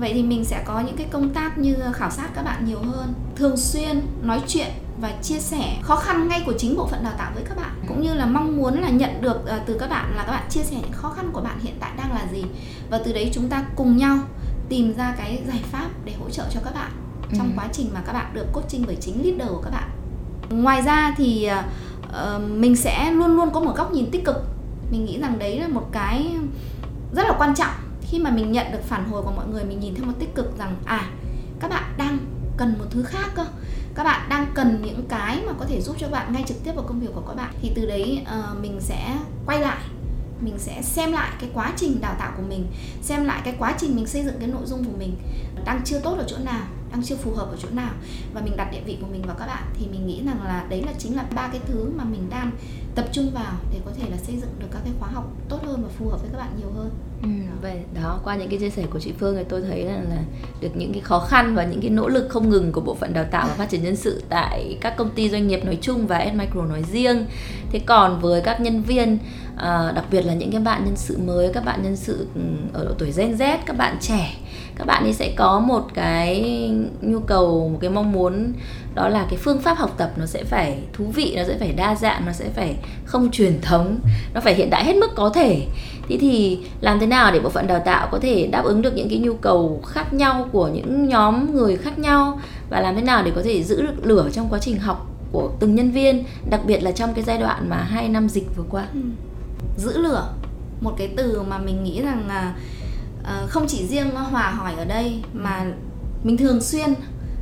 vậy thì mình sẽ có những cái công tác như khảo sát các bạn nhiều hơn thường xuyên nói chuyện và chia sẻ khó khăn ngay của chính bộ phận đào tạo với các bạn. Cũng như là mong muốn là nhận được uh, từ các bạn là các bạn chia sẻ những khó khăn của bạn hiện tại đang là gì. Và từ đấy chúng ta cùng nhau tìm ra cái giải pháp để hỗ trợ cho các bạn trong ừ. quá trình mà các bạn được coaching bởi chính leader của các bạn. Ngoài ra thì uh, mình sẽ luôn luôn có một góc nhìn tích cực mình nghĩ rằng đấy là một cái rất là quan trọng. Khi mà mình nhận được phản hồi của mọi người mình nhìn theo một tích cực rằng à các bạn đang cần một thứ khác cơ. Các bạn đang cần những cái mà có thể giúp cho bạn ngay trực tiếp vào công việc của các bạn. Thì từ đấy uh, mình sẽ quay lại. Mình sẽ xem lại cái quá trình đào tạo của mình xem lại cái quá trình mình xây dựng cái nội dung của mình. Đang chưa tốt ở chỗ nào đang chưa phù hợp ở chỗ nào. Và mình đặt địa vị của mình vào các bạn. Thì mình nghĩ rằng là đấy là chính là ba cái thứ mà mình đang tập trung vào để có thể là xây dựng được các cái khóa học tốt hơn và phù hợp với các bạn nhiều hơn.
Ừ, vậy đó qua những cái chia sẻ của chị Phương thì tôi thấy là, là được những cái khó khăn và những cái nỗ lực không ngừng của bộ phận đào tạo và phát triển nhân sự tại các công ty doanh nghiệp nói chung và S-Micro nói riêng. Thế còn với các nhân viên à, đặc biệt là những cái bạn nhân sự mới, các bạn nhân sự ừ, ở độ tuổi Gen Z, các bạn trẻ các bạn ấy sẽ có một cái nhu cầu một cái mong muốn đó là cái phương pháp học tập nó sẽ phải thú vị nó sẽ phải đa dạng nó sẽ phải không truyền thống nó phải hiện đại hết mức có thể thế thì làm thế nào để bộ phận đào tạo có thể đáp ứng được những cái nhu cầu khác nhau của những nhóm người khác nhau và làm thế nào để có thể giữ được lửa trong quá trình học của từng nhân viên đặc biệt là trong cái giai đoạn mà hai năm dịch vừa qua ừ.
giữ lửa một cái từ mà mình nghĩ rằng là uh, không chỉ riêng hòa hỏi ở đây mà mình thường xuyên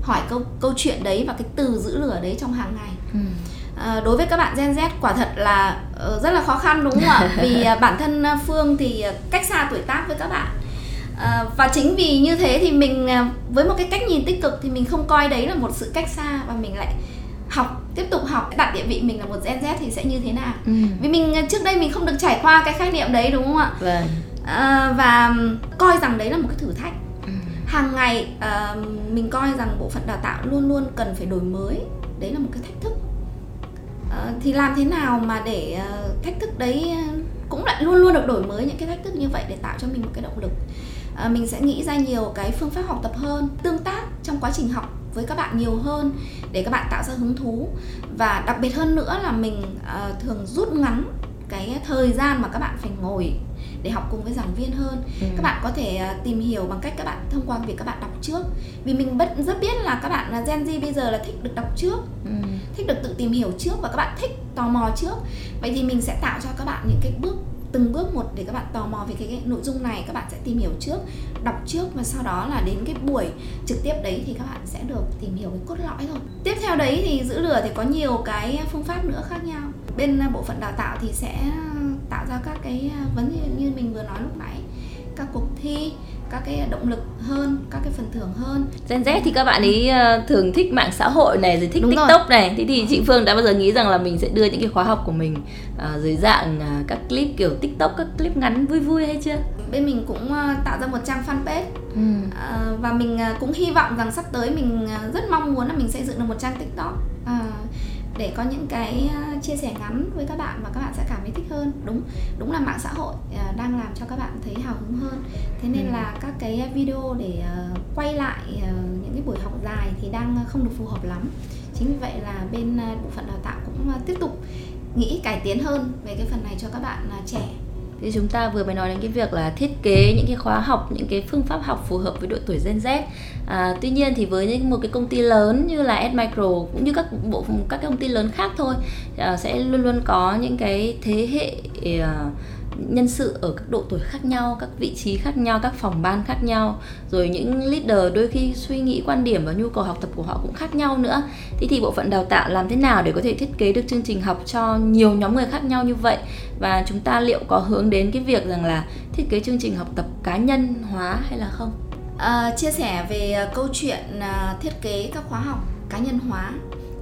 hỏi câu câu chuyện đấy và cái từ giữ lửa đấy trong hàng ngày ừ. À, đối với các bạn Gen Z quả thật là uh, rất là khó khăn đúng không ạ? Vì uh, bản thân uh, Phương thì uh, cách xa tuổi tác với các bạn. À, và chính vì như thế thì mình với một cái cách nhìn tích cực thì mình không coi đấy là một sự cách xa và mình lại học tiếp tục học đặt địa vị mình là một Gen Z thì sẽ như thế nào ừ. vì mình trước đây mình không được trải qua cái khái niệm đấy đúng không ạ vâng. à, và coi rằng đấy là một cái thử thách ừ. hàng ngày à, mình coi rằng bộ phận đào tạo luôn luôn cần phải đổi mới đấy là một cái thách thức Ờ, thì làm thế nào mà để uh, thách thức đấy ờ, cũng lại luôn luôn được đổi mới những cái thách thức như vậy để tạo cho mình một cái động lực. À, mình sẽ nghĩ ra nhiều cái phương pháp học tập hơn tương tác trong quá trình học với các bạn nhiều hơn để các bạn tạo ra hứng thú. Và đặc biệt hơn nữa là mình uh, thường rút ngắn cái thời gian mà các bạn phải ngồi để học cùng với giảng viên hơn. Ừ. các bạn có thể uh, tìm hiểu bằng cách các bạn thông qua việc các bạn đọc trước. Vì mình bất, rất biết là các bạn là Gen Z bây giờ là thích được đọc trước ừ. thích được tự tìm hiểu trước và các bạn thích tò mò trước. Vậy thì mình sẽ tạo cho các bạn những cái bước từng bước một để các bạn tò mò về cái, cái nội dung này. Các bạn sẽ tìm hiểu trước đọc trước và sau đó là đến cái buổi trực tiếp đấy thì các bạn sẽ được tìm hiểu cái cốt lõi thôi. Tiếp theo đấy thì giữ lửa thì có nhiều cái phương pháp nữa khác nhau. Bên bộ phận đào tạo thì sẽ tạo ra các cái vấn đề như mình vừa nói lúc nãy. Các cuộc thi các cái động lực hơn các cái phần thưởng hơn.
Gen Z thì các bạn ấy ờ, thường thích mạng xã hội này rồi thích Đúng tiktok rồi. này. Thế thì chị phương đã bao giờ nghĩ rằng là mình sẽ đưa những cái khóa học của mình uh, dưới dạng uh, các clip kiểu tiktok các clip ngắn vui vui hay chưa?
Bên mình cũng uh, tạo ra một trang fanpage. Ừ. uh, và mình uh, cũng hy vọng rằng sắp tới mình uh, rất mong muốn là mình sẽ dựng được một trang tiktok để có những cái ờ, chia sẻ ngắn với các bạn và các bạn sẽ cảm thấy thích hơn. Đúng đúng là mạng xã hội ờ, đang làm cho các bạn thấy hào hứng hơn. Thế nên ừ. là các cái video để ờ, quay lại những cái buổi học dài thì đang không được phù hợp lắm. Chính vì vậy là bên bộ phận đào tạo cũng tiếp tục nghĩ cải tiến hơn về cái phần này cho các bạn trẻ
thì chúng ta vừa mới nói đến cái việc là thiết kế những cái khóa học những cái phương pháp học phù hợp với độ tuổi Gen Z. À, tuy nhiên thì với những một cái công ty lớn như là Admicro cũng như các bộ các cái công ty lớn khác thôi à, sẽ luôn luôn có những cái thế hệ uh, nhân sự ở các độ tuổi khác nhau, các vị trí khác nhau, các phòng ban khác nhau, rồi những leader đôi khi suy nghĩ quan điểm và nhu cầu học tập của họ cũng khác nhau nữa. Thế thì bộ phận đào tạo làm thế nào để có thể thiết kế được chương trình học cho nhiều nhóm người khác nhau như vậy và chúng ta liệu có hướng đến cái việc rằng là thiết kế chương trình học tập cá nhân hóa hay là không?
À, chia sẻ về câu chuyện à, thiết kế các khóa học cá nhân hóa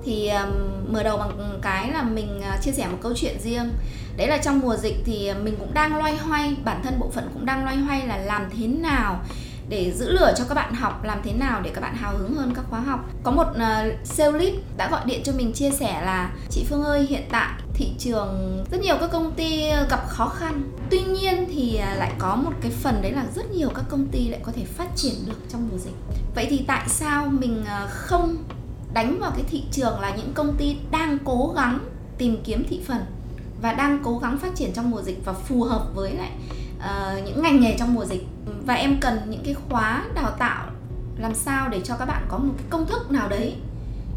thì um, mở đầu bằng cái là mình uh, chia sẻ một câu chuyện riêng. Đấy là trong mùa dịch thì à, mình cũng đang loay hoay bản thân bộ phận cũng đang loay hoay là làm thế nào để giữ lửa cho các bạn học làm thế nào để các bạn hào hứng hơn các khóa học. Có một à, uh, sales lead đã gọi điện cho mình chia sẻ là chị Phương ơi hiện tại thị trường rất nhiều các công ty gặp khó khăn. Tuy nhiên thì lại có một cái phần đấy là rất nhiều các công ty lại có thể phát triển được trong mùa dịch. Vậy thì tại sao mình không đánh vào cái thị trường là những công ty đang cố gắng tìm kiếm thị phần và đang cố gắng phát triển trong mùa dịch và phù hợp với lại uh, những ngành nghề trong mùa dịch. Và em cần những cái khóa đào tạo làm sao để cho các bạn có một cái công thức nào đấy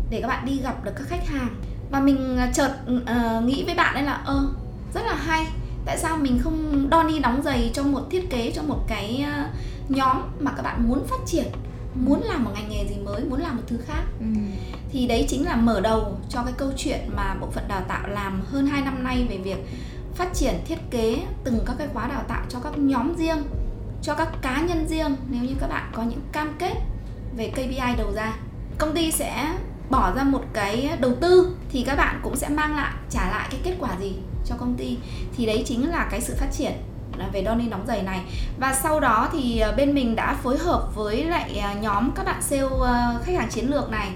để các bạn đi gặp được các khách hàng. Và mình ờ, chợt uh, nghĩ với bạn ấy là ơ uh, rất là hay. Tại sao mình không đo ni đóng giày cho một thiết kế cho một cái uh, nhóm mà các bạn muốn phát triển? Muốn làm một ngành nghề gì mới muốn làm một thứ khác. Ừ. thì đấy chính là mở đầu cho cái câu chuyện mà bộ phận đào tạo làm hơn 2 năm nay về việc phát triển thiết kế từng các cái khóa đào tạo cho các nhóm riêng cho các cá nhân riêng. Nếu như các bạn có những cam kết về KPI đầu ra công ty sẽ bỏ ra một cái đầu tư thì các bạn cũng sẽ mang lại trả lại cái kết quả gì cho công ty. Thì đấy chính là cái sự phát triển về Donny đóng giày này. Và sau đó thì à, bên mình đã phối hợp với lại à, nhóm các bạn sale à, khách hàng chiến lược này.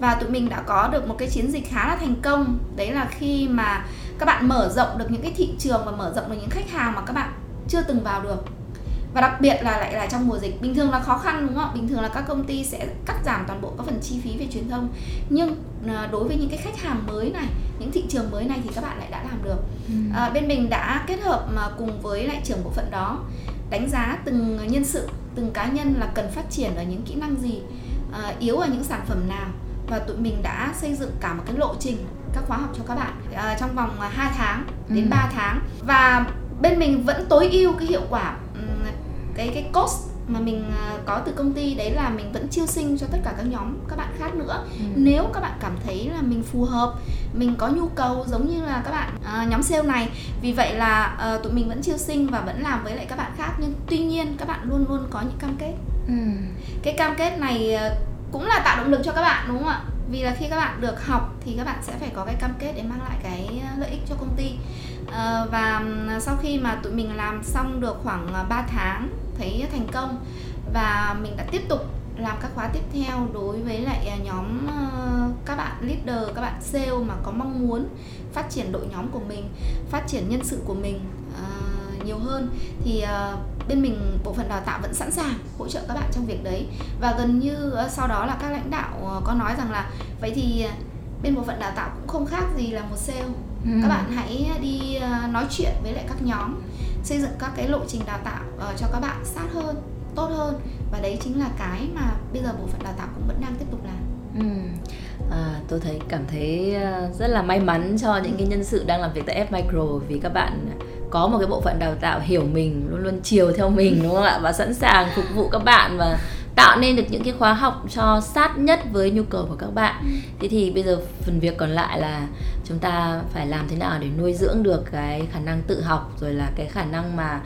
Và tụi mình đã có được một cái chiến dịch khá là thành công. Đấy là khi mà các bạn mở rộng được những cái thị trường và mở rộng được những khách hàng mà các bạn chưa từng vào được và đặc biệt là lại là trong mùa dịch. Bình thường là khó khăn đúng không bình thường là các công ty sẽ cắt giảm toàn bộ các phần chi phí về truyền thông. Nhưng à, đối với những cái khách hàng mới này những thị trường mới này thì các bạn lại đã làm được. Ừ. à, bên mình đã kết hợp mà cùng với lại trưởng bộ phận đó đánh giá từng nhân sự từng cá nhân là cần phát triển ở những kỹ năng gì à, yếu ở những sản phẩm nào. Và tụi mình đã xây dựng cả một cái lộ trình các khóa học cho các bạn uh, trong vòng 2 tháng đến ừ. 3 tháng. Và bên mình vẫn tối ưu cái hiệu quả cái cái cost mà mình à, có từ công ty đấy là mình vẫn chiêu sinh cho tất cả các nhóm các bạn khác nữa. Ừ. nếu các bạn cảm thấy là mình phù hợp mình có nhu cầu giống như là các bạn uh, nhóm sale này vì vậy là uh, tụi mình vẫn chiêu sinh và vẫn làm với lại các bạn khác. Nhưng tuy nhiên các bạn luôn luôn có những cam kết. Ừ. cái cam kết này uh, cũng là tạo động lực cho các bạn đúng không ạ? Vì là khi các bạn được học thì các bạn sẽ phải có cái cam kết để mang lại cái lợi ích cho công ty. Uh, và sau khi mà tụi mình làm xong được khoảng 3 tháng thấy thành công. Và mình đã tiếp tục làm các khóa tiếp theo đối với lại à, nhóm ờ, các bạn leader, các bạn sale mà có mong muốn phát triển đội nhóm của mình, phát triển nhân sự của mình ờ, nhiều hơn. Thì ờ, bên mình bộ phận đào tạo vẫn sẵn sàng hỗ trợ các bạn trong việc đấy. Và gần như sau đó là các lãnh đạo có nói rằng là vậy thì bên bộ phận đào tạo cũng không khác gì là một sale ừ. các bạn hãy đi uh, nói chuyện với lại các nhóm xây dựng các cái lộ trình đào tạo uh, cho các bạn sát hơn tốt hơn và đấy chính là cái mà bây giờ bộ phận đào tạo cũng vẫn đang tiếp tục làm ừ.
À, tôi thấy cảm thấy ờ, rất là may mắn cho những cái nhân sự đang làm việc tại F Micro vì các bạn có một cái bộ phận đào tạo hiểu mình luôn luôn chiều theo mình đúng không ạ và sẵn sàng phục vụ các bạn và tạo nên được những cái khóa học cho sát nhất với nhu cầu của các bạn ừ. thế thì bây giờ phần việc còn lại là chúng ta phải làm thế nào để nuôi dưỡng được cái khả năng tự học rồi là cái khả năng mà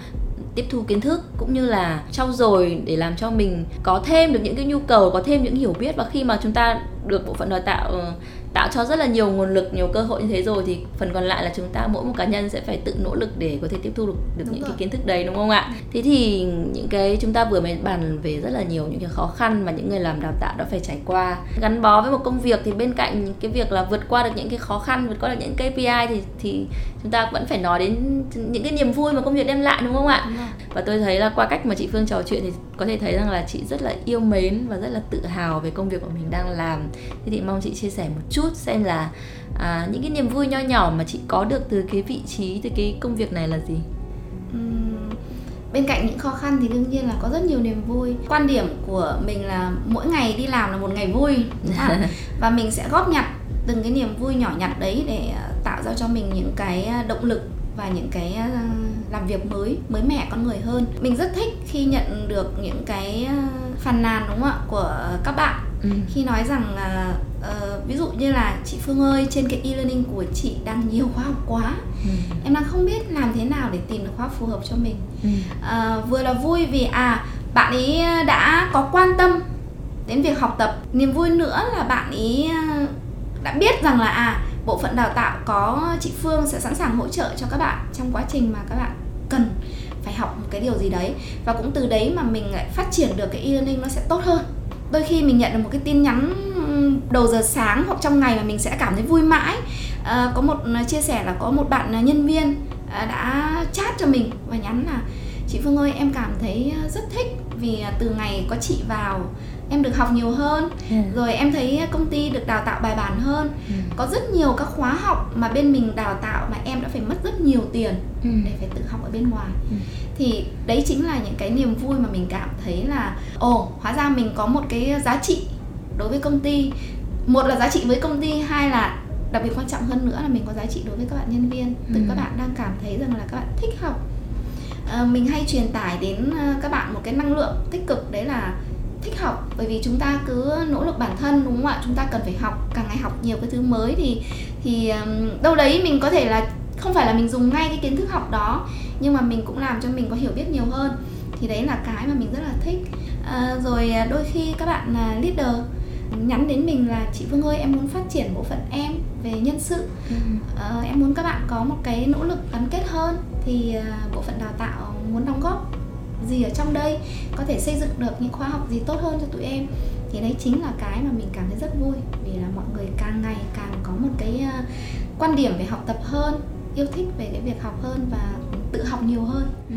tiếp thu kiến thức cũng như là trau dồi để làm cho mình có thêm được những cái nhu cầu có thêm những hiểu biết và khi mà chúng ta được bộ phận đào tạo ờ, tạo cho rất là nhiều nguồn lực nhiều cơ hội như thế rồi thì phần còn lại là chúng ta mỗi một cá nhân sẽ phải tự nỗ lực để có thể tiếp thu được được những rồi. cái kiến thức đấy đúng không ạ? Thế thì những cái chúng ta vừa mới bàn về rất là nhiều những cái khó khăn mà những người làm đào tạo đã phải trải qua. Gắn bó với một công việc thì bên cạnh cái việc là vượt qua được những cái khó khăn vượt qua được những KPI thì thì chúng ta vẫn phải nói đến những cái niềm vui mà công việc đem lại đúng không ạ? Đúng và tôi thấy là qua cách mà chị Phương trò chuyện thì có thể thấy rằng là chị rất là yêu mến và rất là tự hào về công việc của mình đang làm. Thế thì mong chị chia sẻ một chút xem là à, những cái niềm vui nho nhỏ mà chị có được từ cái vị trí từ cái công việc này là gì?
Bên cạnh những khó khăn thì đương nhiên là có rất nhiều niềm vui. Quan điểm của mình là mỗi ngày đi làm là một ngày vui và mình sẽ góp nhặt từng cái niềm vui nhỏ nhặt đấy để à, tạo ra cho mình những cái à, động lực và những cái à, làm việc mới mới mẻ con người hơn mình rất thích khi nhận được những cái phàn nàn đúng không ạ của các bạn ừ. khi nói rằng là uh, ví dụ như là chị Phương ơi trên cái e-learning của chị đang nhiều khóa học quá ừ. em đang không biết làm thế nào để tìm được khóa phù hợp cho mình ừ. uh, vừa là vui vì à bạn ấy đã có quan tâm đến việc học tập niềm vui nữa là bạn ấy đã biết rằng là à bộ phận đào tạo có chị Phương sẽ sẵn sàng hỗ trợ cho các bạn trong quá trình mà các bạn cần phải học một cái điều gì đấy. Và cũng từ đấy mà mình lại phát triển được cái e-learning nó sẽ tốt hơn. Đôi khi mình nhận được một cái tin nhắn đầu giờ sáng hoặc trong ngày mà mình sẽ cảm thấy vui mãi. À, có một ờ, chia sẻ là có một bạn ờ, nhân viên đã chat cho mình và nhắn là chị Phương ơi em cảm thấy rất thích vì từ ngày có chị vào em được học nhiều hơn yeah. Ừ. rồi em thấy công ty được đào tạo bài bản hơn yeah. Ừ. có rất nhiều các khóa học mà bên mình đào tạo mà em đã phải mất rất nhiều tiền yeah. Ừ. để phải tự học ở bên ngoài yeah. thì đấy chính là những cái niềm vui mà mình cảm thấy là ồ hóa ra mình có một cái giá trị đối với công ty một là giá trị với công ty hai là đặc biệt quan trọng hơn nữa là mình có giá trị đối với các bạn nhân viên từ các bạn đang cảm thấy rằng là các bạn thích học à, mình hay truyền tải đến các bạn một cái năng lượng tích cực đấy là thích học. Bởi vì chúng ta cứ nỗ lực bản thân đúng không ạ? Chúng ta cần phải học càng ngày học nhiều cái thứ mới thì thì đâu đấy mình có thể là không phải là mình dùng ngay cái kiến thức học đó nhưng mà mình cũng làm cho mình có hiểu biết nhiều hơn. Thì đấy là cái mà mình rất là thích. À, rồi à, đôi khi các bạn là leader nhắn đến mình là chị Phương ơi em muốn phát triển bộ phận em về nhân sự. Ừ. à, em muốn các bạn có một cái nỗ lực gắn kết hơn thì uh, bộ phận đào tạo muốn đóng góp gì ở trong đây có thể xây dựng được những khóa học gì tốt hơn cho tụi em thì đấy chính là cái mà mình cảm thấy rất vui vì là mọi người càng ngày càng có một cái uh, quan điểm về học tập hơn yêu thích về cái việc học hơn và tự học nhiều hơn ừ.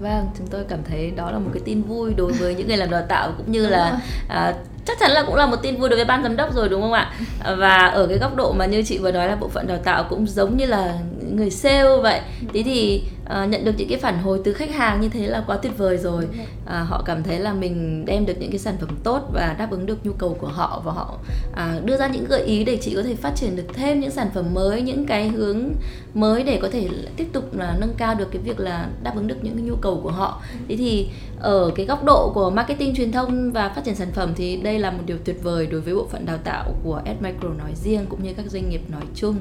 Vâng, chúng tôi cảm thấy đó là một cái tin vui đối với những người làm đào tạo cũng như là à, chắc chắn là cũng là một tin vui đối với ban giám đốc rồi đúng không ạ? Và ở cái góc độ mà như chị vừa nói là bộ phận đào tạo cũng giống như là người sale vậy. Thế thì à, nhận được những cái phản hồi từ khách hàng như thế là quá tuyệt vời rồi. À, họ cảm thấy là mình đem được những cái sản phẩm tốt và đáp ứng được nhu cầu của họ và họ à, đưa ra những gợi ý để chị có thể phát triển được thêm những sản phẩm mới những cái hướng mới để có thể tiếp tục là nâng cao được cái việc là đáp ứng được những cái nhu cầu của họ. Thế thì ở cái góc độ của marketing truyền thông và phát triển sản phẩm thì đây là một điều tuyệt vời đối với bộ phận đào tạo của Admicro nói riêng cũng như các doanh nghiệp nói chung.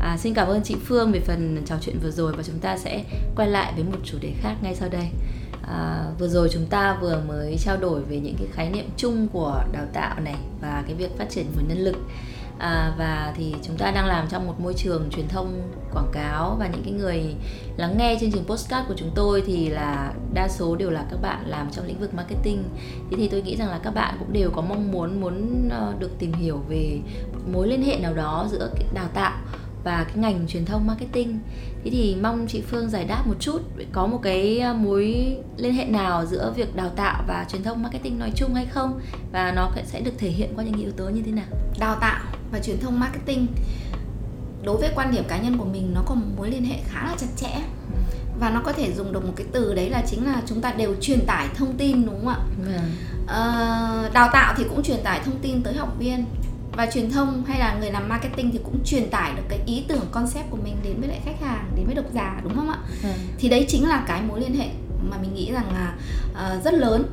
À, xin cảm ơn chị Phương về phần trò chuyện vừa rồi và chúng ta sẽ quay lại với một chủ đề khác ngay sau đây. À, vừa rồi chúng ta vừa mới trao đổi về những cái khái niệm chung của đào tạo này và cái việc phát triển nguồn nhân lực. À, và thì chúng ta đang làm trong một môi trường truyền thông quảng cáo và những cái người lắng nghe chương trình postcard của chúng tôi thì là đa số đều là các bạn làm trong lĩnh vực marketing. Thế thì tôi nghĩ rằng là các bạn cũng đều có mong muốn muốn ờ, được tìm hiểu về mối liên hệ nào đó giữa đào tạo và cái ngành truyền thông marketing. Thế thì mong chị Phương giải đáp một chút có một cái mối liên hệ nào giữa việc đào tạo và truyền thông marketing nói chung hay không? Và nó sẽ được thể hiện qua những yếu tố như thế nào?
Đào tạo và truyền thông marketing. Đối với quan điểm cá nhân của mình nó có một mối liên hệ khá là chặt chẽ. Và nó có thể dùng được một cái từ đấy là chính là chúng ta đều truyền tải thông tin đúng không ạ? Ừ. ờ, đào tạo thì cũng truyền tải thông tin tới học viên và truyền thông hay là người làm marketing thì cũng truyền tải được cái ý tưởng concept của mình đến với lại khách hàng đến với độc giả đúng không ạ ừ. thì đấy chính là cái mối liên hệ mà mình nghĩ rằng là uh, rất lớn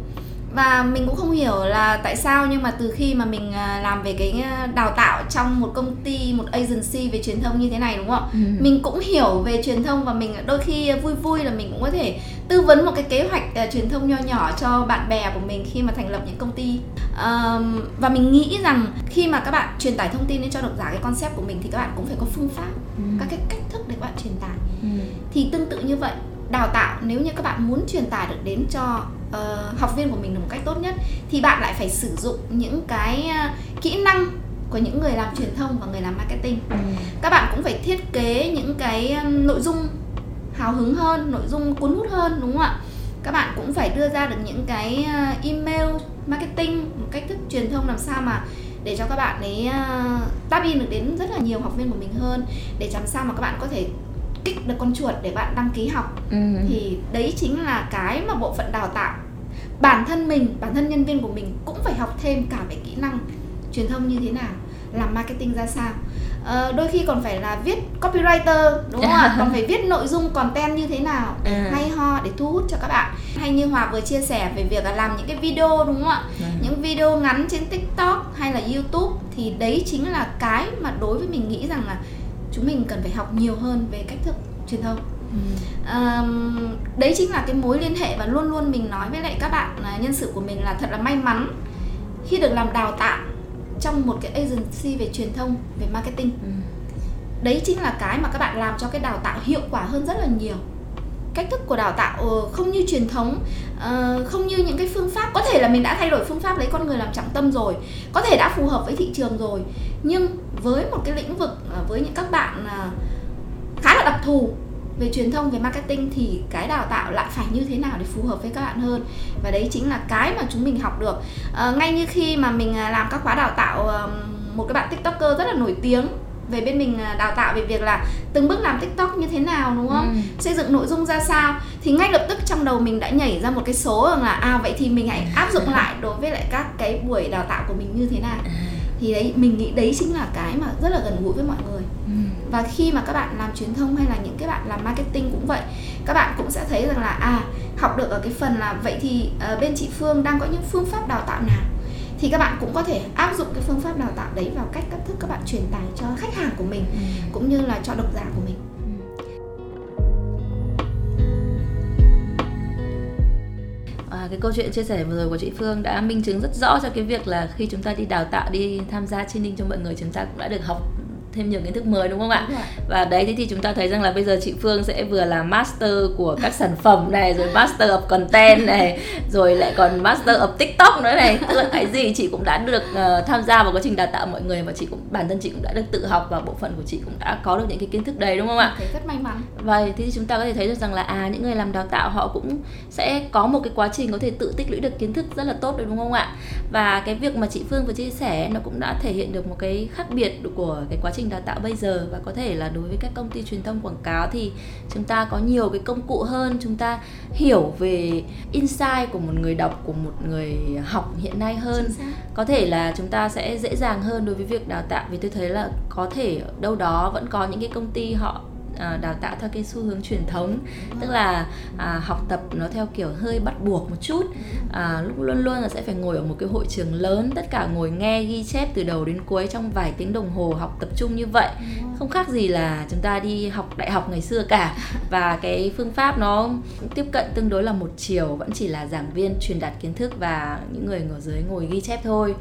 và mình cũng không hiểu là tại sao nhưng mà từ khi mà mình à, làm về cái à, đào tạo trong một công ty một agency về truyền thông như thế này đúng không ừ. mình cũng hiểu về truyền thông và mình đôi khi vui vui là mình cũng có thể tư vấn một cái kế hoạch uh, truyền thông nho nhỏ cho bạn bè của mình khi mà thành lập những công ty um, và mình nghĩ rằng khi mà các bạn truyền tải thông tin đến cho độc giả cái concept của mình thì các bạn cũng phải có phương pháp ừ. các cái cách thức để các bạn truyền tải ừ. thì tương tự như vậy đào tạo nếu như các bạn muốn truyền tải được đến cho uh, học viên của mình một cách tốt nhất thì bạn lại phải sử dụng những cái uh, kỹ năng của những người làm truyền thông và người làm marketing ừ. các bạn cũng phải thiết kế những cái um, nội dung hào hứng hơn nội dung cuốn hút hơn đúng không ạ các bạn cũng phải đưa ra được những cái uh, email marketing một cách thức truyền thông làm sao mà để cho các bạn ấy uh, tap in được đến rất là nhiều học viên của mình hơn để làm sao mà các bạn có thể kích được con chuột để bạn đăng ký học ừ. thì đấy chính là cái mà bộ phận đào tạo bản thân mình bản thân nhân viên của mình cũng phải học thêm cả về kỹ năng truyền thông như thế nào làm marketing ra sao à, đôi khi còn phải là viết copywriter đúng không ạ còn phải viết nội dung content như thế nào để à. hay ho để thu hút cho các bạn hay như hòa vừa chia sẻ về việc là làm những cái video đúng không ạ à. những video ngắn trên tiktok hay là youtube thì đấy chính là cái mà đối với mình nghĩ rằng là chúng mình cần phải học nhiều hơn về cách thức truyền thông Ừ. Đấy chính là cái mối liên hệ và luôn luôn mình nói với lại các bạn nhân sự của mình là thật là may mắn khi được làm đào tạo trong một cái agency về truyền thông về marketing ừ. đấy chính là cái mà các bạn làm cho cái đào tạo hiệu quả hơn rất là nhiều cách thức của đào tạo ờ, không như truyền thống ờ, không như những cái phương pháp. Có thể là mình đã thay đổi phương pháp lấy con người làm trọng tâm rồi có thể đã phù hợp với thị trường rồi nhưng với một cái lĩnh vực ờ, với những các bạn khá là đặc thù về truyền thông về marketing thì cái đào tạo lại phải như thế nào để phù hợp với các bạn hơn? Và đấy chính là cái mà chúng mình học được. À, ngay như khi mà mình làm các khóa đào tạo một cái bạn tiktoker rất là nổi tiếng về bên mình đào tạo về việc là từng bước làm tiktok như thế nào đúng không ừ. xây dựng nội dung ra sao thì ngay lập tức trong đầu mình đã nhảy ra một cái số rằng là à vậy thì mình hãy áp dụng lại đối với lại các cái buổi đào tạo của mình như thế nào à. thì đấy mình nghĩ đấy chính là cái mà rất là gần gũi với mọi người ừ. và khi mà các bạn làm truyền thông hay là những cái bạn làm marketing cũng vậy các bạn cũng sẽ thấy rằng là à học được ở cái phần là vậy thì uh, bên chị Phương đang có những phương pháp đào tạo nào thì các bạn cũng có thể áp dụng cái phương pháp đào tạo đấy vào cách cách thức các bạn truyền tải cho khách hàng của mình ừ. cũng như là cho độc giả của mình
À, cái câu chuyện chia sẻ vừa rồi của chị Phương đã minh chứng rất rõ cho cái việc là khi chúng ta đi đào tạo đi tham gia training cho mọi người chúng ta cũng đã được học thêm nhiều kiến thức mới đúng không ạ? Đúng và đấy thế thì chúng ta thấy rằng là bây giờ chị Phương sẽ vừa là master của các sản phẩm này rồi master of content này rồi lại còn master of TikTok nữa này tức là cái gì chị cũng đã được uh, tham gia vào quá trình đào tạo mọi người và chị cũng bản thân chị cũng đã được tự học và bộ phận của chị cũng đã có được những cái kiến thức đấy đúng không ạ?
Thấy rất may mắn.
Và thế thì chúng ta có thể thấy được rằng là à những người làm đào tạo họ cũng sẽ có một cái quá trình có thể tự tích lũy được kiến thức rất là tốt đúng không ạ? Và cái việc mà chị Phương vừa chia sẻ nó cũng đã thể hiện được một cái khác biệt của cái quá trình trình đào tạo bây giờ và có thể là đối với các công ty truyền thông quảng cáo thì chúng ta có nhiều cái công cụ hơn. Chúng ta hiểu về insight của một người đọc của một người học hiện nay hơn. có thể là chúng ta sẽ dễ dàng hơn đối với việc đào tạo vì tôi thấy là có thể đâu đó vẫn có những cái công ty họ à, đào tạo theo cái xu hướng truyền thống. Tức là à, học tập nó theo kiểu hơi bắt buộc một chút. À, lúc luôn luôn là sẽ phải ngồi ở một cái hội trường lớn tất cả ngồi nghe ghi chép từ đầu đến cuối trong vài tiếng đồng hồ học tập trung như vậy. Không khác gì là chúng ta đi học đại học ngày xưa cả. Và cái phương pháp nó tiếp cận tương đối là một chiều vẫn chỉ là giảng viên truyền đạt kiến thức và những người ở dưới ngồi ghi chép thôi.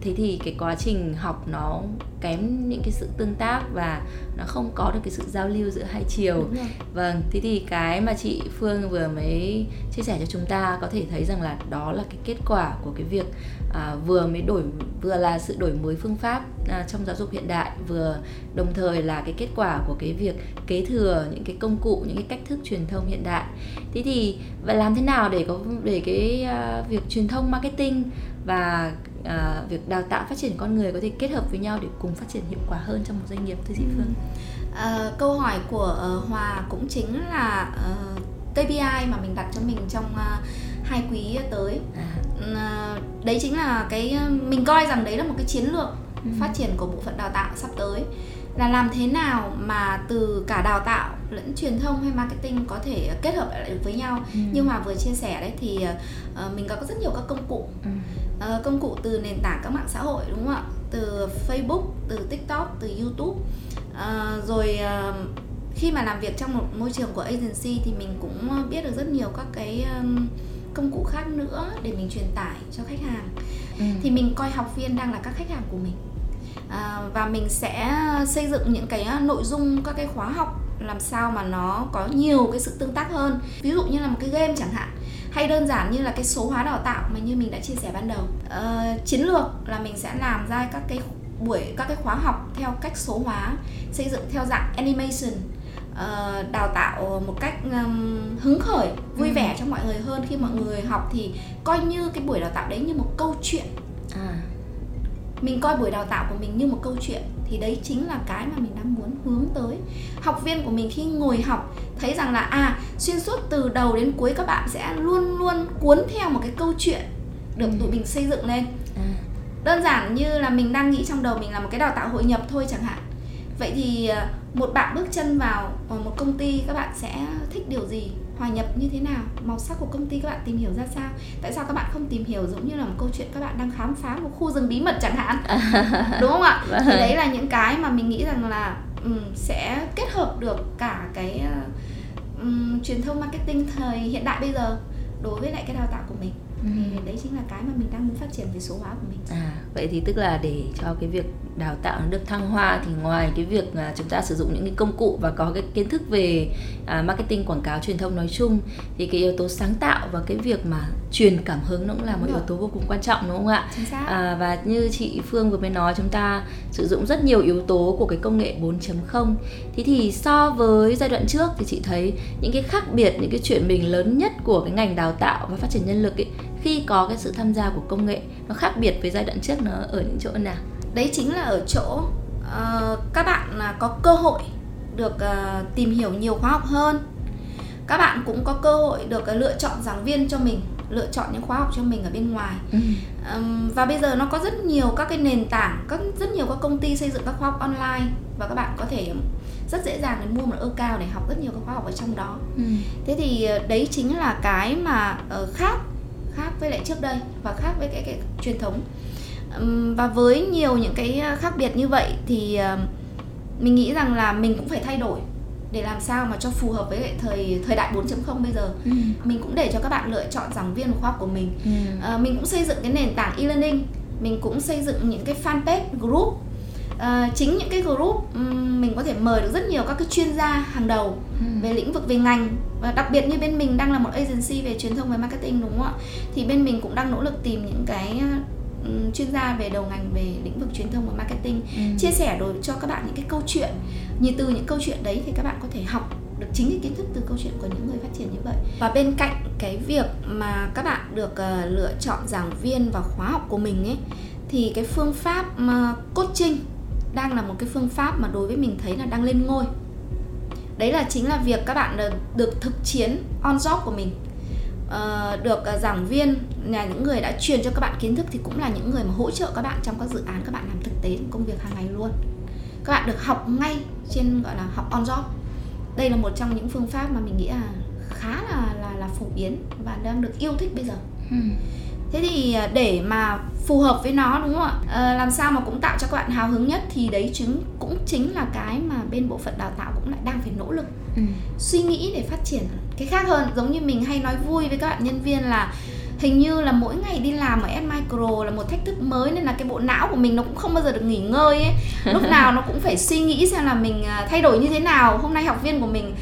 Thế thì cái quá trình học nó kém những cái sự tương tác và nó không có được cái sự giao lưu giữa hai chiều. Vâng thế thì cái mà chị phương vừa mới chia sẻ cho chúng ta có thể thấy rằng là đó là cái kết quả của cái việc à, vừa mới đổi vừa là sự đổi mới phương pháp à, trong giáo dục hiện đại vừa đồng thời là cái kết quả của cái việc kế thừa những cái công cụ những cái cách thức truyền thông hiện đại. Thế thì vậy làm thế nào để có để cái uh, việc truyền thông marketing và uh, việc đào tạo phát triển con người có thể kết hợp với nhau để cùng phát triển hiệu quả hơn trong một doanh nghiệp thưa chị Phương?
À, câu hỏi của uh, Hòa cũng chính là uh, KPI mà mình đặt cho mình trong uh, hai quý tới. À. Uh, đấy chính là cái mình coi rằng đấy là một cái chiến lược ừ. phát triển của bộ phận đào tạo sắp tới là làm thế nào mà từ cả đào tạo lẫn truyền thông hay marketing có thể kết hợp lại với nhau ừ. như hòa vừa chia sẻ đấy thì uh, mình có rất nhiều các công cụ ừ. Uh, công cụ từ nền tảng các mạng xã hội đúng không ạ? Từ facebook từ tiktok từ youtube. Uh, rồi uh, khi mà làm việc trong một môi trường của agency thì mình cũng biết được rất nhiều các cái um, công cụ khác nữa để mình truyền tải cho khách hàng. Ừ. thì mình coi học viên đang là các khách hàng của mình. À, và mình sẽ xây dựng những cái nội dung các cái khóa học làm sao mà nó có nhiều cái sự tương tác hơn. Ví dụ như là một cái game chẳng hạn hay đơn giản như là cái số hóa đào tạo mà như mình đã chia sẻ ban đầu. À, chiến lược là mình sẽ làm ra các cái buổi các cái khóa học theo cách số hóa xây dựng theo dạng animation. Uh, đào tạo một cách um, hứng khởi vui ừ. vẻ cho mọi người hơn. Khi mọi người học thì coi như cái buổi đào tạo đấy như một câu chuyện. À. Mình coi buổi đào tạo của mình như một câu chuyện thì đấy chính là cái mà mình đang muốn hướng tới. Học viên của mình khi ngồi học thấy rằng là à xuyên suốt từ đầu đến cuối các bạn sẽ luôn luôn cuốn theo một cái câu chuyện được tụi mình xây dựng lên. À. đơn giản như là mình đang nghĩ trong đầu mình là một cái đào tạo hội nhập thôi chẳng hạn. Vậy thì ờ, một bạn bước chân vào một công ty các bạn sẽ thích điều gì hòa nhập như thế nào màu sắc của công ty các bạn tìm hiểu ra sao? Tại sao các bạn không tìm hiểu giống như là một câu chuyện các bạn đang khám phá một khu rừng bí mật chẳng hạn? Đúng không ạ? Vâng. thì đấy là những cái mà mình nghĩ rằng là um, sẽ kết hợp được cả cái um, truyền thông marketing thời hiện đại bây giờ đối với lại cái đào tạo của mình ừ. thì đấy chính là cái mà mình đang muốn phát triển về số hóa của mình
à vậy thì tức là để cho cái việc đào tạo nó được thăng hoa thì ngoài cái việc mà chúng ta sử dụng những cái công cụ và có cái kiến thức về à, marketing quảng cáo truyền thông nói chung thì cái yếu tố sáng tạo và cái việc mà truyền cảm hứng nó cũng là đúng một rồi. yếu tố vô cùng quan trọng đúng không ạ? À, và như chị Phương vừa mới nói chúng ta sử dụng rất nhiều yếu tố của cái công nghệ 4.0 thế thì so với giai đoạn trước thì chị thấy những cái khác biệt những cái chuyển mình lớn nhất của cái ngành đào tạo và phát triển nhân lực ấy khi có cái sự tham gia của công nghệ nó khác biệt với giai đoạn trước nó ở những chỗ nào?
Đấy chính là ở chỗ uh, các bạn có cơ hội được uh, tìm hiểu nhiều khóa học hơn. Các bạn cũng có cơ hội được lựa chọn giảng viên cho mình lựa chọn những khóa học cho mình ở bên ngoài. Ừ. um, và bây giờ nó có rất nhiều các cái nền tảng các rất nhiều các công ty xây dựng các khóa học online và các bạn có thể rất dễ dàng để mua một ơ cao để học rất nhiều các khóa học ở trong đó ừ. thế thì đấy chính là cái mà uh, khác khác với lại trước đây và khác với cái, cái truyền thống và với nhiều những cái ờ, khác biệt như vậy thì ờ, mình nghĩ rằng là mình cũng phải thay đổi để làm sao mà cho phù hợp với lại thời thời đại 4.0 bây giờ ừ. mình cũng để cho các bạn lựa chọn giảng viên khoa học của mình ừ. à, mình cũng xây dựng cái nền tảng e-learning mình cũng xây dựng những cái fanpage group à, chính những cái group mình có thể mời được rất nhiều các cái chuyên gia hàng đầu ừ. về lĩnh vực về ngành. Và đặc biệt như bên mình đang là một agency về truyền thông và marketing đúng không ạ? Thì bên mình cũng đang nỗ lực tìm những cái chuyên gia về đầu ngành về lĩnh vực truyền thông và marketing. Ừ. chia sẻ đối cho các bạn những cái câu chuyện. Như từ những câu chuyện đấy thì các bạn có thể học được chính cái kiến thức từ câu chuyện của những người phát triển như vậy. Và bên cạnh cái việc mà các bạn được uh, lựa chọn giảng viên và khóa học của mình ấy thì cái phương pháp mà coaching đang là một cái phương pháp mà đối với mình thấy là đang lên ngôi. Đấy là chính là việc các bạn ờ, được thực chiến on job của mình. Uh, được uh, giảng viên là những người đã truyền cho các bạn kiến thức thì cũng là những người mà hỗ trợ các bạn trong các dự án các bạn làm thực tế công việc hàng ngày luôn. Các bạn được học ngay trên gọi là học on job. Đây là một trong những phương pháp mà mình nghĩ là khá là là là phổ biến và đang được yêu thích bây giờ. Hmm thế thì à, để mà phù hợp với nó đúng không ạ? À, làm sao mà cũng tạo cho các bạn hào hứng nhất thì đấy chứng cũng chính là cái mà bên bộ phận đào tạo cũng lại đang phải nỗ lực ừ. suy nghĩ để phát triển cái khác hơn. Giống như mình hay nói vui với các bạn nhân viên là hình như là mỗi ngày đi làm ở S Micro là một thách thức mới nên là cái bộ não của mình nó cũng không bao giờ được nghỉ ngơi ấy. Lúc nào nó cũng phải suy nghĩ xem là mình à, thay đổi như thế nào. Hôm nay học viên của mình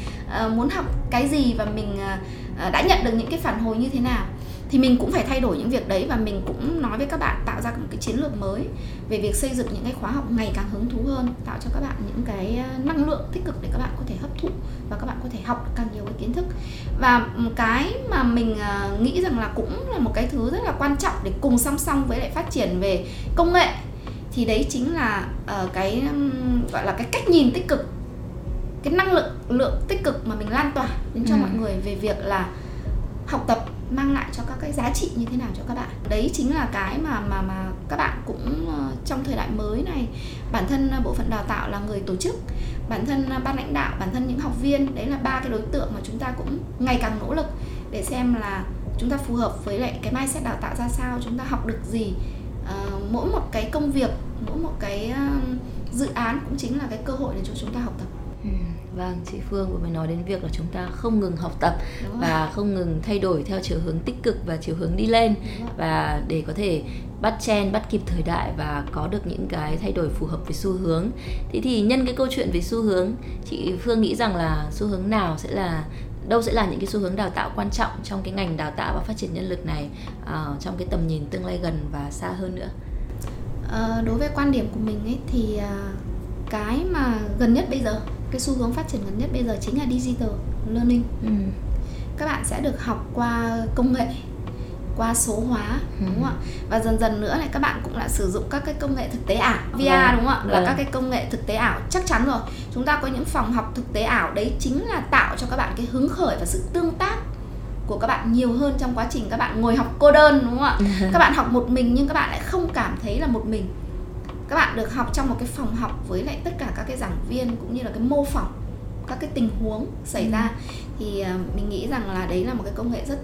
uh, muốn học cái gì và mình uh, đã nhận được những cái phản hồi như thế nào thì mình cũng phải thay đổi những việc đấy và mình cũng nói với các bạn tạo ra một cái chiến lược mới về việc xây dựng những cái khóa học ngày càng hứng thú hơn tạo cho các bạn những cái năng lượng tích cực để các bạn có thể hấp thụ và các bạn có thể học càng nhiều cái kiến thức và cái mà mình nghĩ rằng là cũng là một cái thứ rất là quan trọng để cùng song song với lại phát triển về công nghệ thì đấy chính là uh, cái um, gọi là cái cách nhìn tích cực cái năng lượng lượng tích cực mà mình lan tỏa đến cho ừ. mọi người về việc là học tập mang lại cho các cái giá trị như thế nào cho các bạn. Đấy chính là cái mà mà mà các bạn cũng ờ, trong thời đại mới này, bản thân ờ, bộ phận đào tạo là người tổ chức, bản thân ờ, ban lãnh đạo, bản thân những học viên, đấy là ba cái đối tượng mà chúng ta cũng ngày càng nỗ lực để xem là chúng ta phù hợp với lại cái mindset đào tạo ra sao, chúng ta học được gì. Mỗi một cái công việc, mỗi một cái dự án cũng chính là cái cơ hội để cho chúng ta học tập
vâng, chị Phương vừa mới nói đến việc là chúng ta không ngừng học tập và không ngừng thay đổi theo chiều hướng tích cực và chiều hướng đi lên và để có thể bắt chen, bắt kịp thời đại và có được những cái thay đổi phù hợp với xu hướng. Thế thì nhân cái câu chuyện về xu hướng, chị Phương nghĩ rằng là xu hướng nào sẽ là đâu sẽ là những cái xu hướng đào tạo quan trọng trong cái ngành đào tạo và phát triển nhân lực này uh, trong cái tầm nhìn tương lai gần và xa hơn nữa.
Uh, đối với quan điểm của mình ấy thì uh, cái mà gần nhất bây giờ cái xu hướng phát triển gần nhất bây giờ chính là digital learning ừ. các bạn sẽ được học qua công nghệ qua số hóa ừ. đúng không ạ và dần dần nữa này các bạn cũng đã sử dụng các cái công nghệ thực tế ảo VR vâng. đúng không ạ là vâng. các cái công nghệ thực tế ảo chắc chắn rồi chúng ta có những phòng học thực tế ảo đấy chính là tạo cho các bạn cái hứng khởi và sự tương tác của các bạn nhiều hơn trong quá trình các bạn ngồi học cô đơn đúng không ạ các bạn học một mình nhưng các bạn lại không cảm thấy là một mình các bạn được học trong một cái phòng học với lại tất cả các cái giảng viên cũng như là cái mô phỏng các cái tình huống xảy ừ. ra thì uh, mình nghĩ rằng là đấy là một cái công nghệ rất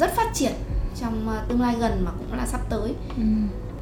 rất phát triển trong uh, tương lai gần mà cũng là sắp tới ừ.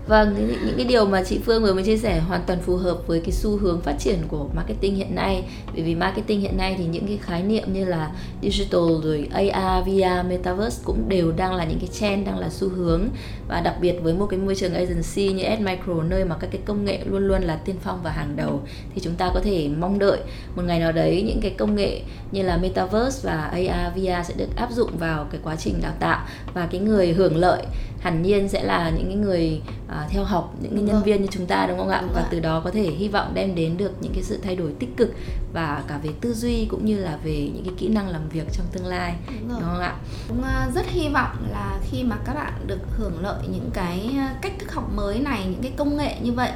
Vâng, những, những cái điều mà chị Phương vừa mới chia sẻ hoàn toàn phù hợp với cái xu hướng phát triển của marketing hiện nay. Bởi vì marketing hiện nay thì những cái khái niệm như là digital rồi AR, VR, metaverse cũng đều đang là những cái trend đang là xu hướng và đặc biệt với một cái môi trường agency như S Micro nơi mà các cái công nghệ luôn luôn là tiên phong và hàng đầu thì chúng ta có thể mong đợi một ngày nào đấy những cái công nghệ như là metaverse và AR, VR sẽ được áp dụng vào cái quá trình đào tạo và cái người hưởng lợi hẳn nhiên sẽ là những cái người uh, theo học những cái nhân viên như chúng ta đúng không ạ đúng và rồi. từ đó có thể hy vọng đem đến được những cái sự thay đổi tích cực và cả về tư duy cũng như là về những cái kỹ năng làm việc trong tương lai đúng, rồi. đúng không ạ
cũng uh, rất hy vọng là khi mà các bạn được hưởng lợi những cái cách thức học mới này những cái công nghệ như vậy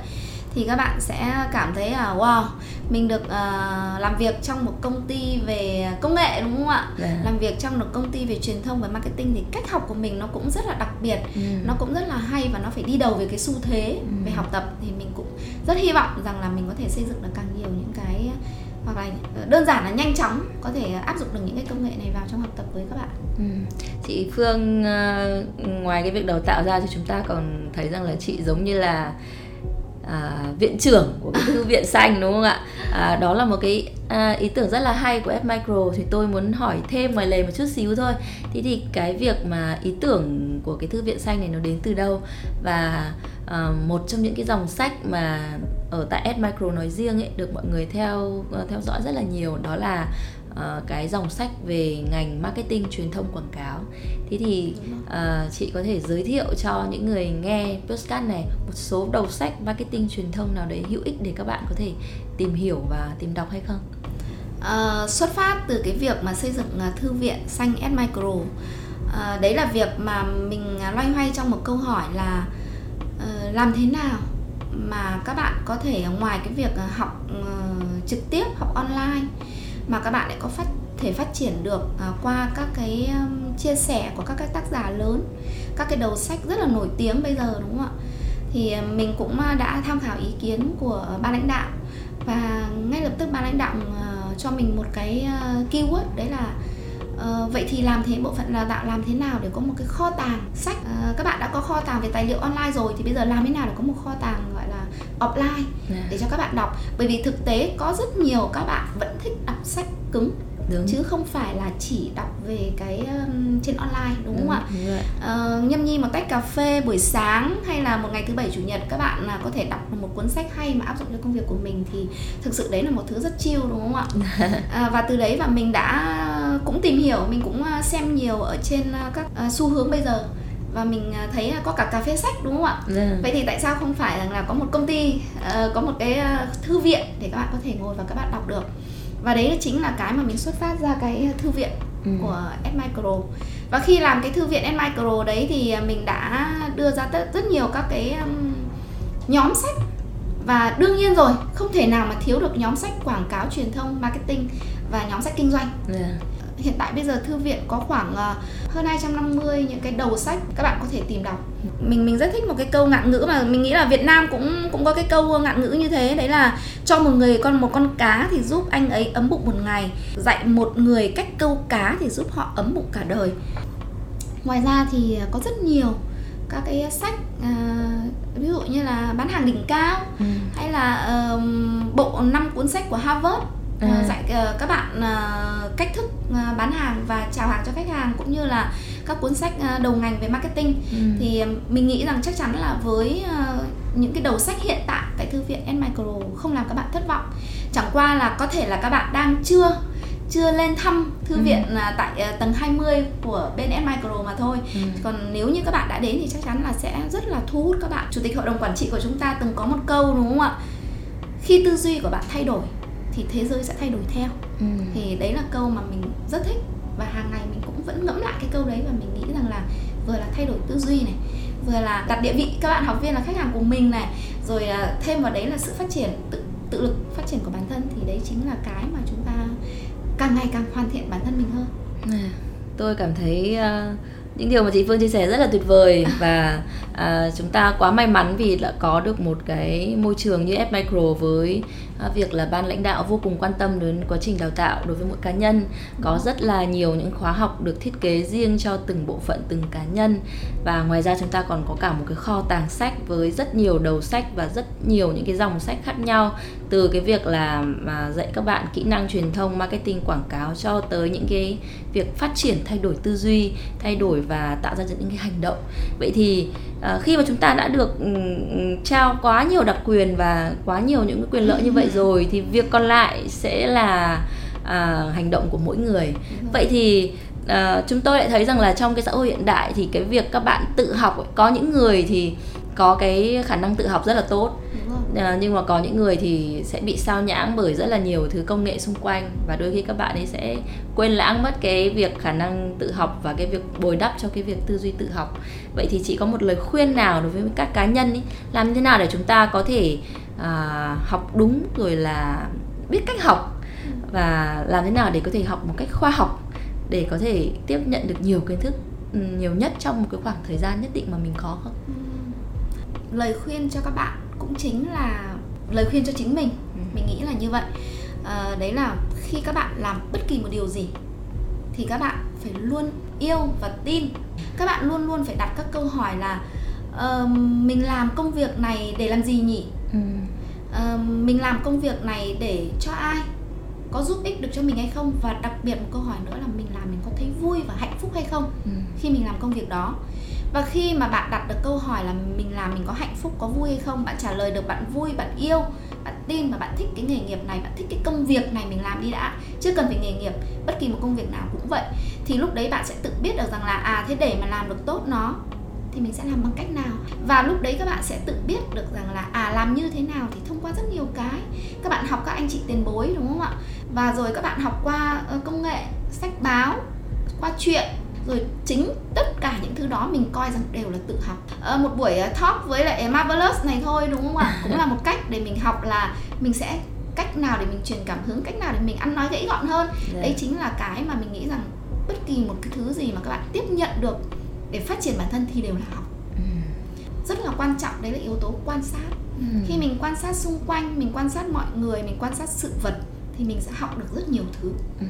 thì các bạn sẽ cảm thấy là wow mình được uh, làm việc trong một công ty về công nghệ đúng không ạ yeah. Dạ. làm việc trong một công ty về truyền thông và marketing thì cách học của mình nó cũng rất là đặc biệt ừ. nó cũng rất là hay và nó phải đi đầu về cái xu thế ừ. về học tập thì mình cũng rất hy vọng rằng là mình có thể xây dựng được càng nhiều những cái hoặc là đơn giản là nhanh chóng có thể áp dụng được những cái công nghệ này vào trong học tập với các bạn. Ừ.
Chị Phương uh, ngoài cái việc đào tạo ra thì chúng ta còn thấy rằng là chị giống như là à, viện trưởng của cái thư viện xanh đúng không ạ? À, đó là một cái à, ý tưởng rất là hay của F Micro. Thì tôi muốn hỏi thêm ngoài lề một chút xíu thôi. Thế thì cái việc mà ý tưởng của cái thư viện xanh này nó đến từ đâu? Và à, một trong những cái dòng sách mà ở tại S Micro nói riêng ấy được mọi người theo à, theo dõi rất là nhiều đó là uh, cái dòng sách về ngành marketing truyền thông quảng cáo. Thế thì uh, chị có thể giới thiệu cho những người nghe postcard này một số đầu sách marketing truyền thông nào đấy hữu ích để các bạn có thể tìm hiểu và tìm đọc hay không?
Uh, xuất phát từ cái việc mà xây dựng thư viện xanh S Micro. Uh, đấy là việc mà mình loay hoay trong một câu hỏi là uh, làm thế nào mà các bạn có thể ngoài cái việc học uh, trực tiếp học online? Mà các bạn lại có phát thể phát triển được à, qua các cái um, chia sẻ của các cái tác giả lớn các cái đầu sách rất là nổi tiếng bây giờ đúng không ạ? Thì à, mình cũng à, đã tham khảo ý kiến của ban lãnh đạo và ngay lập tức ban lãnh đạo uh, cho mình một cái uh, keyword đấy là Uh, vậy thì làm thế bộ phận đào tạo làm thế nào để có một cái kho tàng sách? Uh, các bạn đã có kho tàng về tài liệu online rồi thì bây giờ làm thế nào để có một kho tàng offline yeah. Dạ. để cho các bạn đọc bởi vì thực tế có rất nhiều các bạn vẫn thích đọc sách cứng đúng. chứ không phải là chỉ đọc về cái um, trên online đúng, đúng không ạ uh, nhâm nhi một tách cà phê buổi sáng hay là một ngày thứ bảy chủ nhật các bạn là có thể đọc một cuốn sách hay mà áp dụng cho công việc của mình thì thực sự đấy là một thứ rất chill đúng không ạ uh, và từ đấy và mình đã cũng tìm hiểu mình cũng uh, xem nhiều ở trên uh, các uh, xu hướng bây giờ và mình thấy có cả cà phê sách đúng không ạ? Yeah. Dạ. Vậy thì tại sao không phải rằng là có một công ty, uh, có một cái uh, thư viện để các bạn có thể ngồi và các bạn đọc được và đấy chính là cái mà mình xuất phát ra cái thư viện ừ. của S Micro và khi làm cái thư viện S Micro đấy thì mình đã đưa ra rất, nhiều các cái nhóm sách và đương nhiên rồi không thể nào mà thiếu được nhóm sách quảng cáo truyền thông marketing và nhóm sách kinh doanh yeah. Hiện tại bây giờ thư viện có khoảng uh, hơn 250 những cái đầu sách các bạn có thể tìm đọc. Mình mình rất thích một cái câu ngạn ngữ mà mình nghĩ là Việt Nam cũng cũng có cái câu ngạn ngữ như thế. Đấy là cho một người con một con cá thì giúp anh ấy ấm bụng một ngày. Dạy một người cách câu cá thì giúp họ ấm bụng cả đời. Ngoài ra thì có rất nhiều các cái sách uh, ví dụ như là bán hàng đỉnh cao ừ. hay là uh, bộ năm cuốn sách của Harvard à. dạy uh, các bạn uh, cách thức uh, bán hàng và chào hàng cho khách hàng cũng như là các cuốn sách uh, đầu ngành về marketing ừ. thì mình nghĩ rằng chắc chắn là với uh, những cái đầu sách hiện tại tại thư viện S Micro không làm các bạn thất vọng chẳng qua là có thể là các bạn đang chưa chưa lên thăm thư ừ. viện tại uh, tầng 20 của bên S Micro mà thôi. Ừ. Còn nếu như các bạn đã đến thì chắc chắn là sẽ rất là thu hút các bạn. Chủ tịch hội đồng quản trị của chúng ta từng có một câu đúng không ạ? Khi tư duy của bạn thay đổi thì thế giới sẽ thay đổi theo. Ừ. thì đấy là câu mà mình rất thích. Và hàng ngày mình cũng vẫn ngẫm lại cái câu đấy và mình nghĩ rằng là vừa là thay đổi tư duy này vừa là đặt địa vị các bạn học viên là khách hàng của mình này rồi à, thêm vào đấy là sự phát triển tự tự lực phát triển của bản thân thì đấy chính là cái mà chúng ta càng ngày càng hoàn thiện bản thân mình hơn.
À, tôi cảm thấy uh, những điều mà chị Phương chia sẻ rất là tuyệt vời và à, chúng ta quá may mắn vì đã có được một cái môi trường như F Micro với à, À, việc là ban lãnh đạo vô cùng quan tâm đến quá trình đào tạo đối với mỗi cá nhân. Có rất là nhiều những khóa học được thiết kế riêng cho từng bộ phận, từng cá nhân. Và ngoài ra chúng ta còn có cả một cái kho tàng sách với rất nhiều đầu sách và rất nhiều những cái dòng sách khác nhau. Từ cái việc là mà dạy các bạn kỹ năng truyền thông, marketing, quảng cáo cho tới những cái việc phát triển, thay đổi tư duy, thay đổi và tạo ra những cái hành động. Vậy thì uh, khi mà chúng ta đã được um, trao quá nhiều đặc quyền và quá nhiều những cái quyền lợi như vậy rồi thì việc còn lại sẽ là uh, hành động của mỗi người. Vậy thì uh, chúng tôi lại thấy rằng là trong cái xã hội hiện đại thì cái việc các bạn tự học có những người thì có cái khả năng tự học rất là tốt à, nhưng mà có những người thì sẽ bị sao nhãng bởi rất là nhiều thứ công nghệ xung quanh và đôi khi các bạn ấy sẽ quên lãng mất cái việc khả năng tự học và cái việc bồi đắp cho cái việc tư duy tự học vậy thì chị có một lời khuyên nào đối với các cá nhân ấy làm thế nào để chúng ta có thể à, học đúng rồi là biết cách học và làm thế nào để có thể học một cách khoa học để có thể tiếp nhận được nhiều kiến thức ừ, nhiều nhất trong một cái khoảng thời gian nhất định mà mình có không?
Lời khuyên cho các bạn cũng chính là lời khuyên cho chính mình. Ừ. mình nghĩ là như vậy. À, đấy là khi các bạn làm bất kỳ một điều gì thì các bạn phải luôn yêu và tin. Các bạn luôn luôn phải đặt các câu hỏi là uh, mình làm công việc này để làm gì nhỉ? Ừ. uh, mình làm công việc này để cho ai? Có giúp ích được cho mình hay không? Và đặc biệt một câu hỏi nữa là mình làm mình có thấy vui và hạnh phúc hay không ừ. khi mình làm công việc đó và khi mà bạn đặt được câu hỏi là mình làm mình có hạnh phúc, có vui hay không, bạn trả lời được bạn vui, bạn yêu, bạn tin và bạn thích cái nghề nghiệp này, bạn thích cái công việc này mình làm đi đã. Chưa cần phải nghề nghiệp, bất kỳ một công việc nào cũng vậy. Thì lúc đấy bạn sẽ tự biết được rằng là à thế để mà làm được tốt nó, thì mình sẽ làm bằng cách nào? Và lúc đấy các bạn sẽ tự biết được rằng là à làm như thế nào thì thông qua rất nhiều cái. Các bạn học các anh chị tiền bối, đúng không ạ? Và rồi các bạn học qua công nghệ, sách báo, qua chuyện rồi chính tất cả những thứ đó mình coi rằng đều là tự học. À, một buổi talk với lại marvelous này thôi đúng không ạ? Cũng là một cách để mình học là mình sẽ cách nào để mình truyền cảm hứng cách nào để mình ăn nói gãy gọn hơn. Yeah. đấy chính là cái mà mình nghĩ rằng bất kỳ một cái thứ gì mà các bạn tiếp nhận được để phát triển bản thân thì đều là học. Ừ. rất là quan trọng đấy là yếu tố quan sát. Ừ. khi mình quan sát xung quanh mình quan sát mọi người mình quan sát sự vật thì mình sẽ học được rất nhiều thứ. Ừ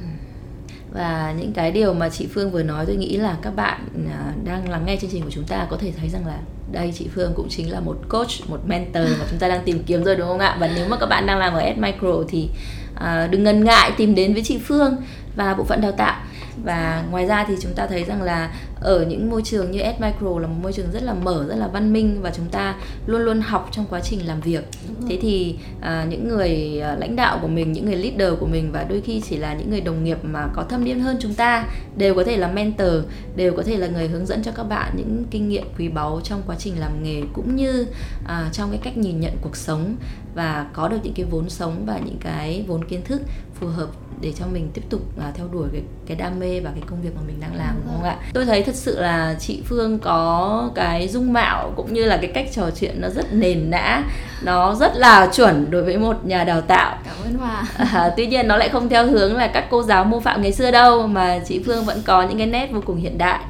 và những cái điều mà chị Phương vừa nói tôi nghĩ là các bạn à, đang lắng nghe chương trình của chúng ta có thể thấy rằng là đây chị Phương cũng chính là một coach, một mentor mà chúng ta đang tìm kiếm rồi đúng không ạ? Và nếu mà các bạn đang làm ở S Micro thì uh, đừng ngần ngại tìm đến với chị Phương và bộ phận đào tạo và ngoài ra thì chúng ta thấy rằng là ở những môi trường như S Micro là một môi trường rất là mở rất là văn minh và chúng ta luôn luôn học trong quá trình làm việc. Thế thì à, những người à, lãnh đạo của mình những người leader của mình và đôi khi chỉ là những người đồng nghiệp mà có thâm niên hơn chúng ta đều có thể là mentor đều có thể là người hướng dẫn cho các bạn những kinh nghiệm quý báu trong quá trình làm nghề cũng như à, trong cái cách nhìn nhận cuộc sống và có được những cái vốn sống và những cái vốn kiến thức phù hợp để cho mình tiếp tục uh, theo đuổi cái cái đam mê và cái công việc mà mình đang làm đúng không ạ? Tôi thấy thật sự là chị Phương có cái dung mạo cũng như là cái cách trò chuyện nó rất nền nã, nó rất là chuẩn đối với một nhà đào tạo.
Cảm ơn Hòa.
À, tuy nhiên nó lại không theo hướng là các cô giáo mô phạm ngày xưa đâu mà chị Phương vẫn có những cái nét vô cùng hiện đại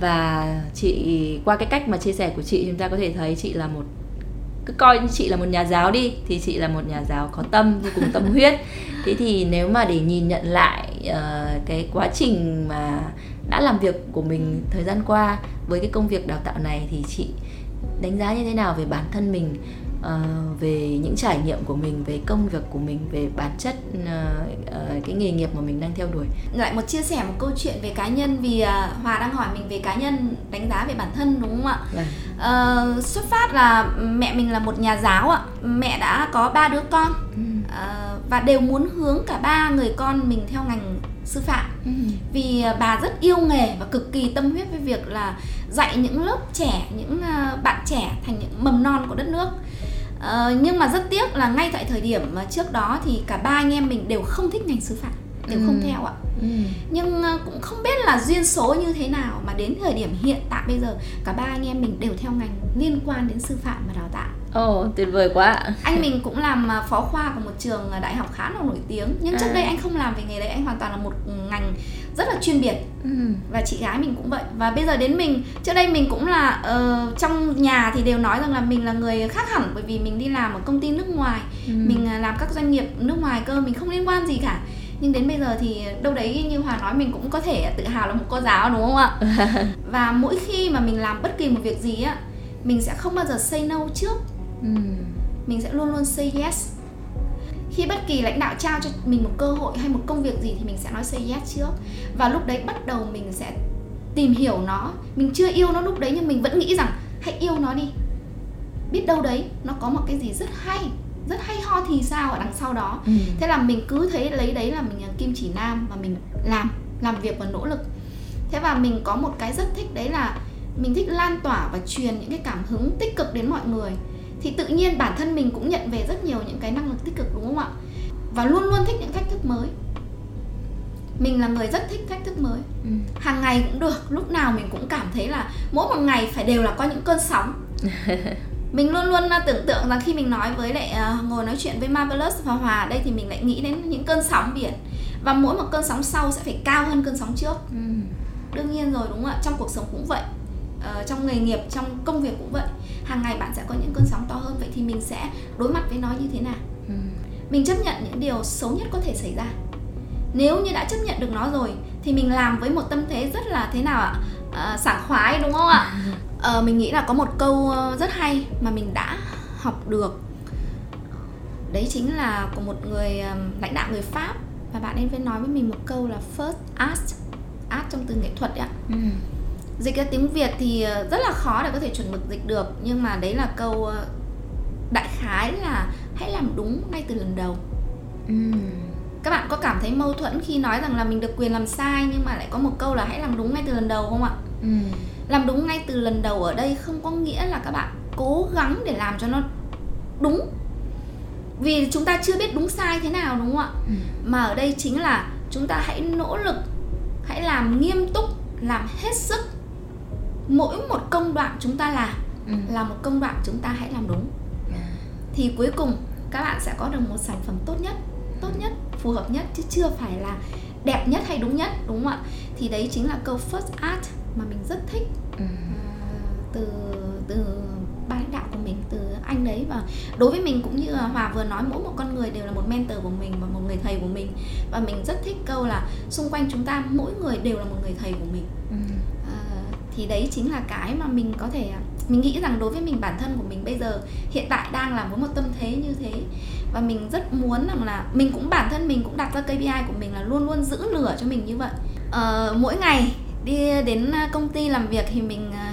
và chị qua cái cách mà chia sẻ của chị chúng ta có thể thấy chị là một cứ coi như chị là một nhà giáo đi thì chị là một nhà giáo có tâm vô cùng tâm huyết thế thì nếu mà để nhìn nhận lại uh, cái quá trình mà đã làm việc của mình thời gian qua với cái công việc đào tạo này thì chị đánh giá như thế nào về bản thân mình uh, về những trải nghiệm của mình về công việc của mình về bản chất uh, uh, cái nghề nghiệp mà mình đang theo đuổi?
Lại một chia sẻ một câu chuyện về cá nhân vì uh, hòa đang hỏi mình về cá nhân đánh giá về bản thân đúng không ạ? Uh, xuất phát là mẹ mình là một nhà giáo ạ. Mẹ đã có ba đứa con. Uh, và đều muốn hướng cả ba người con mình theo ngành sư phạm ừ. vì bà rất yêu nghề và cực kỳ tâm huyết với việc là dạy những lớp trẻ những bạn trẻ thành những mầm non của đất nước Ờ, nhưng mà rất tiếc là ngay tại thời điểm mà trước đó thì cả ba anh em mình đều không thích ngành sư phạm đều ừ. không theo ạ ừ. nhưng uh, cũng không biết là duyên số như thế nào mà đến thời điểm hiện tại bây giờ cả ba anh em mình đều theo ngành liên quan đến sư phạm và đào tạo
Ồ, oh, tuyệt vời quá
Anh mình cũng làm à, phó khoa của một trường đại học khá là nổi tiếng. Nhưng trước à. đây anh không làm về nghề đấy, anh hoàn toàn là một ngành rất là chuyên biệt. Ừ. Và chị gái mình cũng vậy. Và bây giờ đến mình, trước đây mình cũng là uh, Trong nhà thì đều nói rằng là mình là người khác hẳn Bởi vì mình đi làm ở công ty nước ngoài. Ừ. Mình làm các doanh nghiệp nước ngoài cơ, mình không liên quan gì cả. Nhưng đến bây giờ thì đâu đấy như hòa nói mình cũng có thể tự hào là một cô giáo đúng không ạ? Và mỗi khi mà mình làm bất kỳ một việc gì á mình sẽ không bao giờ say no trước ừ. mình sẽ luôn luôn say yes. Khi bất kỳ lãnh đạo trao cho mình một cơ hội hay một công việc gì thì mình sẽ nói say yes trước. Và lúc đấy bắt đầu mình sẽ tìm hiểu nó. Mình chưa yêu nó lúc đấy nhưng mình vẫn nghĩ rằng hãy yêu nó đi. Biết đâu đấy nó có một cái gì rất hay rất hay ho thì sao ở đằng sau đó. Ừ. thế là mình cứ thấy lấy đấy là mình là kim chỉ nam và mình làm làm việc và nỗ lực. Thế và mình có một cái rất thích đấy là mình thích lan tỏa và truyền những cái cảm hứng tích cực đến mọi người thì tự nhiên bản thân mình cũng nhận về rất nhiều những cái năng lực tích cực đúng không ạ? Và luôn luôn thích những cách thức mới. Mình là người rất thích cách thức mới. Ừ. hàng ngày cũng được lúc nào mình cũng cảm thấy là mỗi một ngày phải đều là có những cơn sóng. Mình luôn luôn à, tưởng tượng rằng khi mình nói với lại uh, ngồi nói chuyện với Marvelous và Hòa đây thì mình lại nghĩ đến những cơn sóng biển. Và mỗi một cơn sóng sau sẽ phải cao hơn cơn sóng trước. Ừ. đương nhiên rồi đúng không ạ? Trong cuộc sống cũng vậy. Uh, trong nghề nghiệp trong công việc cũng vậy hàng ngày bạn sẽ có những cơn sóng to hơn vậy thì mình sẽ đối mặt với nó như thế nào? Ừ. mình chấp nhận những điều xấu nhất có thể xảy ra. Nếu như đã chấp nhận được nó rồi thì mình làm với một tâm thế rất là thế nào ạ? À, sảng khoái đúng không ạ? À, mình nghĩ là có một câu rất hay mà mình đã học được. Đấy chính là của một người lãnh đạo người pháp. Và bạn ấy phải nói với mình một câu là first art art trong từ nghệ thuật ạ. Ừ dịch ra tiếng việt thì ờ, rất là khó để có thể chuẩn mực dịch được nhưng mà đấy là câu ờ, đại khái là hãy làm đúng ngay từ lần đầu uhm. các bạn có cảm thấy mâu thuẫn khi nói rằng là mình được quyền làm sai nhưng mà lại có một câu là hãy làm đúng ngay từ lần đầu không ạ uhm. làm đúng ngay từ lần đầu ở đây không có nghĩa là các bạn cố gắng để làm cho nó đúng vì chúng ta chưa biết đúng sai thế nào đúng không ạ ừ. mà ở đây chính là chúng ta hãy nỗ lực hãy làm nghiêm túc làm hết sức mỗi một công đoạn chúng ta làm
Ừ.
là một công đoạn chúng ta hãy làm đúng
À.
thì cuối cùng các bạn sẽ có được một sản phẩm tốt nhất tốt nhất phù hợp nhất chứ chưa phải là đẹp nhất hay đúng nhất đúng không ạ thì đấy chính là câu first art mà mình rất thích
Ừ.
à, từ từ ban lãnh đạo của mình từ anh đấy và đối với mình cũng như hòa vừa nói mỗi một con người đều là một mentor của mình và một người thầy của mình và mình rất thích câu là xung quanh chúng ta mỗi người đều là một người thầy của mình thì đấy chính là cái mà mình có thể mình nghĩ rằng đối với mình bản thân của mình bây giờ hiện tại đang là với một tâm thế như thế. Và mình rất muốn rằng là mình cũng bản thân mình cũng đặt ra KPI của mình là luôn luôn giữ lửa cho mình như vậy. Ờ, mỗi ngày đi đến công ty làm việc thì mình ờ,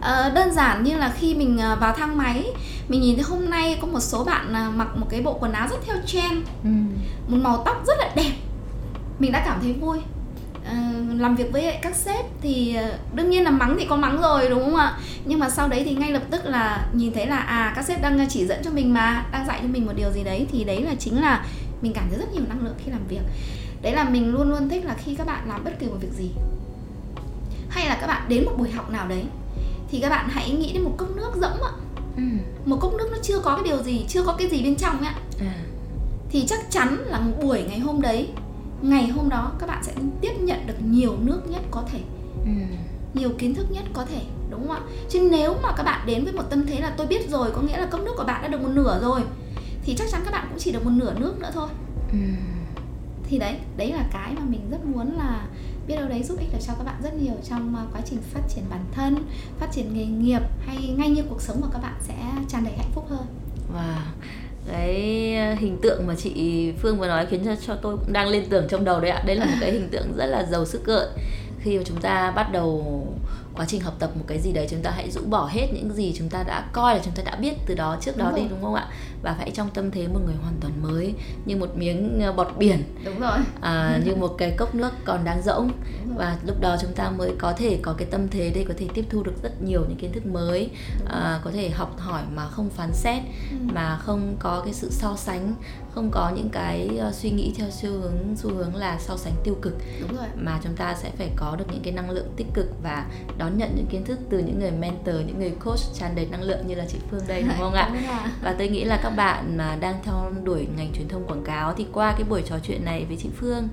ờ, đơn giản như là khi mình ờ, vào thang máy mình nhìn thấy hôm nay có một số bạn mặc một cái bộ quần áo rất theo trend
Ừ.
một màu tóc rất là đẹp. Mình đã cảm thấy vui Ờ, làm việc với các sếp thì ờ, đương nhiên là mắng thì có mắng rồi đúng không ạ? Nhưng mà sau đấy thì ngay lập tức là nhìn thấy là à các sếp đang chỉ dẫn cho mình mà đang dạy cho mình một điều gì đấy thì đấy là chính là mình cảm thấy rất nhiều năng lượng khi làm việc. Đấy là mình luôn luôn thích là khi các bạn làm bất kỳ một việc gì. Hay là các bạn đến một buổi học nào đấy thì các bạn hãy nghĩ đến một cốc nước rỗng ạ.
Ừ.
một cốc nước nó chưa có cái điều gì chưa có cái gì bên trong ạ.
À.
thì chắc chắn là một buổi ngày hôm đấy ngày hôm đó các bạn sẽ tiếp nhận được nhiều nước nhất có thể
Ừ.
nhiều kiến thức nhất có thể đúng không ạ chứ nếu mà các bạn đến với một tâm thế là tôi biết rồi có nghĩa là cốc nước của bạn đã được một nửa rồi thì chắc chắn các bạn cũng chỉ được một nửa nước nữa thôi
Ừ.
thì đấy đấy là cái mà mình rất muốn là biết đâu đấy giúp ích được cho các bạn rất nhiều trong uh, quá trình phát triển bản thân phát triển nghề nghiệp hay ngay như cuộc sống của các bạn sẽ tràn đầy hạnh phúc hơn
Wow. Cái ờ, hình tượng mà chị Phương vừa nói khiến cho, cho tôi cũng đang lên tưởng trong đầu đấy ạ. Đây là một cái hình tượng rất là giàu sức gợi. Khi mà chúng ta bắt đầu quá trình học tập một cái gì đấy chúng ta hãy rũ bỏ hết những gì chúng ta đã coi là chúng ta đã biết từ đó trước đó
Đúng
đi
rồi.
đúng không ạ? Và hãy trong tâm thế một người hoàn toàn mới như một miếng ờ, bọt biển
đúng rồi
à, như một cái cốc nước còn đang rỗng và lúc đó chúng ta mới có thể có cái tâm thế để có thể tiếp thu được rất nhiều những kiến thức mới à, có thể học hỏi mà không phán xét
Ừ.
mà không có cái sự so sánh không có những cái ờ, suy nghĩ theo xu hướng xu hướng là so sánh tiêu cực.
Đúng rồi.
Mà chúng ta sẽ phải có được những cái năng lượng tích cực và đón nhận những kiến thức từ những người mentor những người coach tràn đầy năng lượng như là chị Phương đây đúng không ạ? Và tôi nghĩ là các bạn mà đang theo đuổi ngành truyền thông quảng cáo thì qua cái buổi trò chuyện này với chị Phương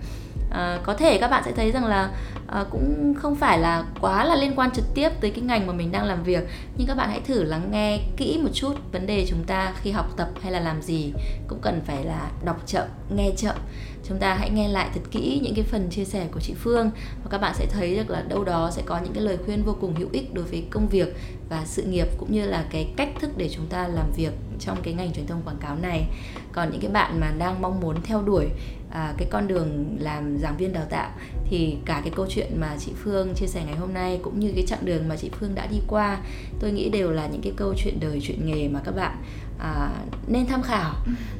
à, có thể các bạn sẽ thấy rằng là à, cũng không phải là quá là liên quan trực tiếp tới cái ngành mà mình đang làm việc nhưng các bạn hãy thử lắng nghe kỹ một chút vấn đề chúng ta khi học tập hay là làm gì cũng cần phải là đọc chậm nghe chậm. Chúng ta hãy nghe lại thật kỹ những cái phần chia sẻ của chị Phương và các bạn sẽ thấy được là đâu đó sẽ có những cái lời khuyên vô cùng hữu ích đối với công việc và sự nghiệp cũng như là cái cách thức để chúng ta làm việc trong cái ngành truyền thông quảng cáo này. Còn những cái bạn mà đang mong muốn theo đuổi à, cái con đường làm giảng viên đào tạo thì cả cái câu chuyện mà chị Phương chia sẻ ngày hôm nay cũng như cái chặng đường mà chị Phương đã đi qua tôi nghĩ đều là những cái câu chuyện đời chuyện nghề mà các bạn à, nên tham khảo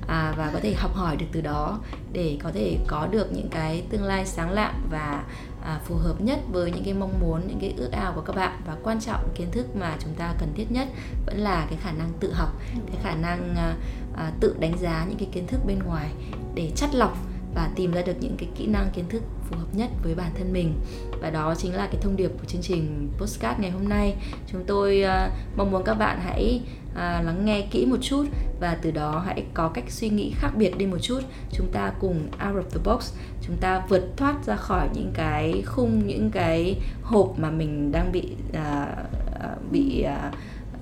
à, và có thể học hỏi được từ đó để có thể có được những cái tương lai sáng lạng và à, phù hợp nhất với những cái mong muốn những cái ước ao của các bạn. Và quan trọng kiến thức mà chúng ta cần thiết nhất vẫn là cái khả năng tự học cái khả năng à, à, tự đánh giá những cái kiến thức bên ngoài để chắt lọc và tìm ra được những cái kỹ năng kiến thức phù hợp nhất với bản thân mình. Và đó chính là cái thông điệp của chương trình postcard ngày hôm nay. Chúng tôi uh, mong muốn các bạn hãy uh, lắng nghe kỹ một chút và từ đó hãy có cách suy nghĩ khác biệt đi một chút. Chúng ta cùng out of the box chúng ta vượt thoát ra khỏi những cái khung những cái hộp mà mình đang bị uh, bị uh,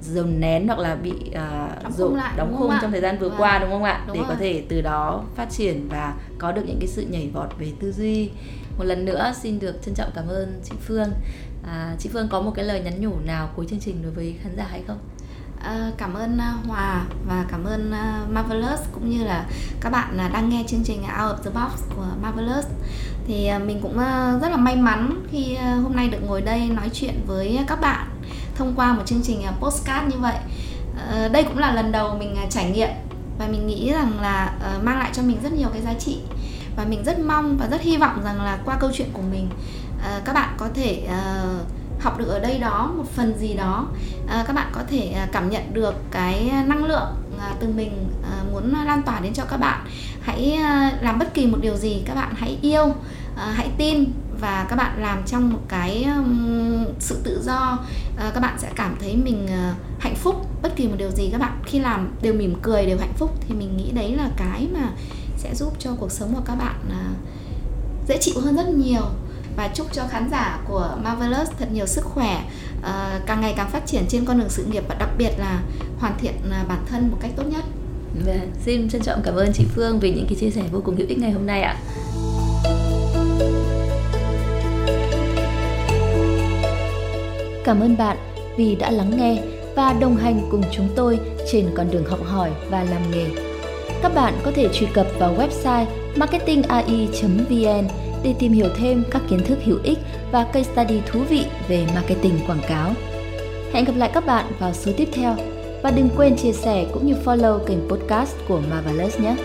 dồn nén hoặc là bị à,
Đóng khung
dồn- đóng khung trong thời gian vừa
Vâng.
qua đúng không ạ?
Đúng
để có
rồi.
thể từ đó phát triển và có được những cái sự nhảy vọt về tư duy. Một lần nữa xin được trân trọng cảm ơn chị Phương. À, chị Phương có một cái lời nhắn nhủ nào cuối chương trình đối với khán giả hay không?
Ờ, cảm ơn ờ, Hòa và cảm ơn Marvelous cũng như là các bạn đang nghe chương trình Out of the Box của Marvelous. Thì mình cũng rất là may mắn khi hôm nay được ngồi đây nói chuyện với các bạn thông qua một chương trình à, postcard như vậy. Ờ, đây cũng là lần đầu mình à, trải nghiệm và mình nghĩ rằng là ờ, mang lại cho mình rất nhiều cái giá trị và mình rất mong và rất hy vọng rằng là qua câu chuyện của mình ờ, các bạn có thể học được ở đây đó, một phần gì đó. Các bạn có thể à, cảm nhận được cái năng lượng từ mình muốn lan tỏa đến cho các bạn. Hãy làm bất kỳ một điều gì các bạn hãy yêu hãy tin và các bạn làm trong một cái sự tự do ờ, các bạn sẽ cảm thấy mình ờ, hạnh phúc bất kỳ một điều gì các bạn khi làm đều mỉm cười đều hạnh phúc thì mình nghĩ đấy là cái mà sẽ giúp cho cuộc sống của các bạn ờ, dễ chịu hơn rất nhiều và chúc cho khán giả của Marvelous thật nhiều sức khỏe càng ngày càng phát triển trên con đường sự nghiệp và đặc biệt là hoàn thiện bản thân một cách tốt nhất.
Vâng, xin trân trọng cảm ơn chị Phương vì những cái chia sẻ vô cùng hữu ích ngày hôm nay ạ. Cảm ơn bạn vì đã lắng nghe và đồng hành cùng chúng tôi trên con đường học hỏi và làm nghề. Các bạn có thể truy cập vào website marketingai.vn để tìm hiểu thêm các kiến thức hữu ích và case study thú vị về marketing quảng cáo. Hẹn gặp lại các bạn vào số tiếp theo và đừng quên chia sẻ cũng như follow kênh podcast của Marvelous nhé.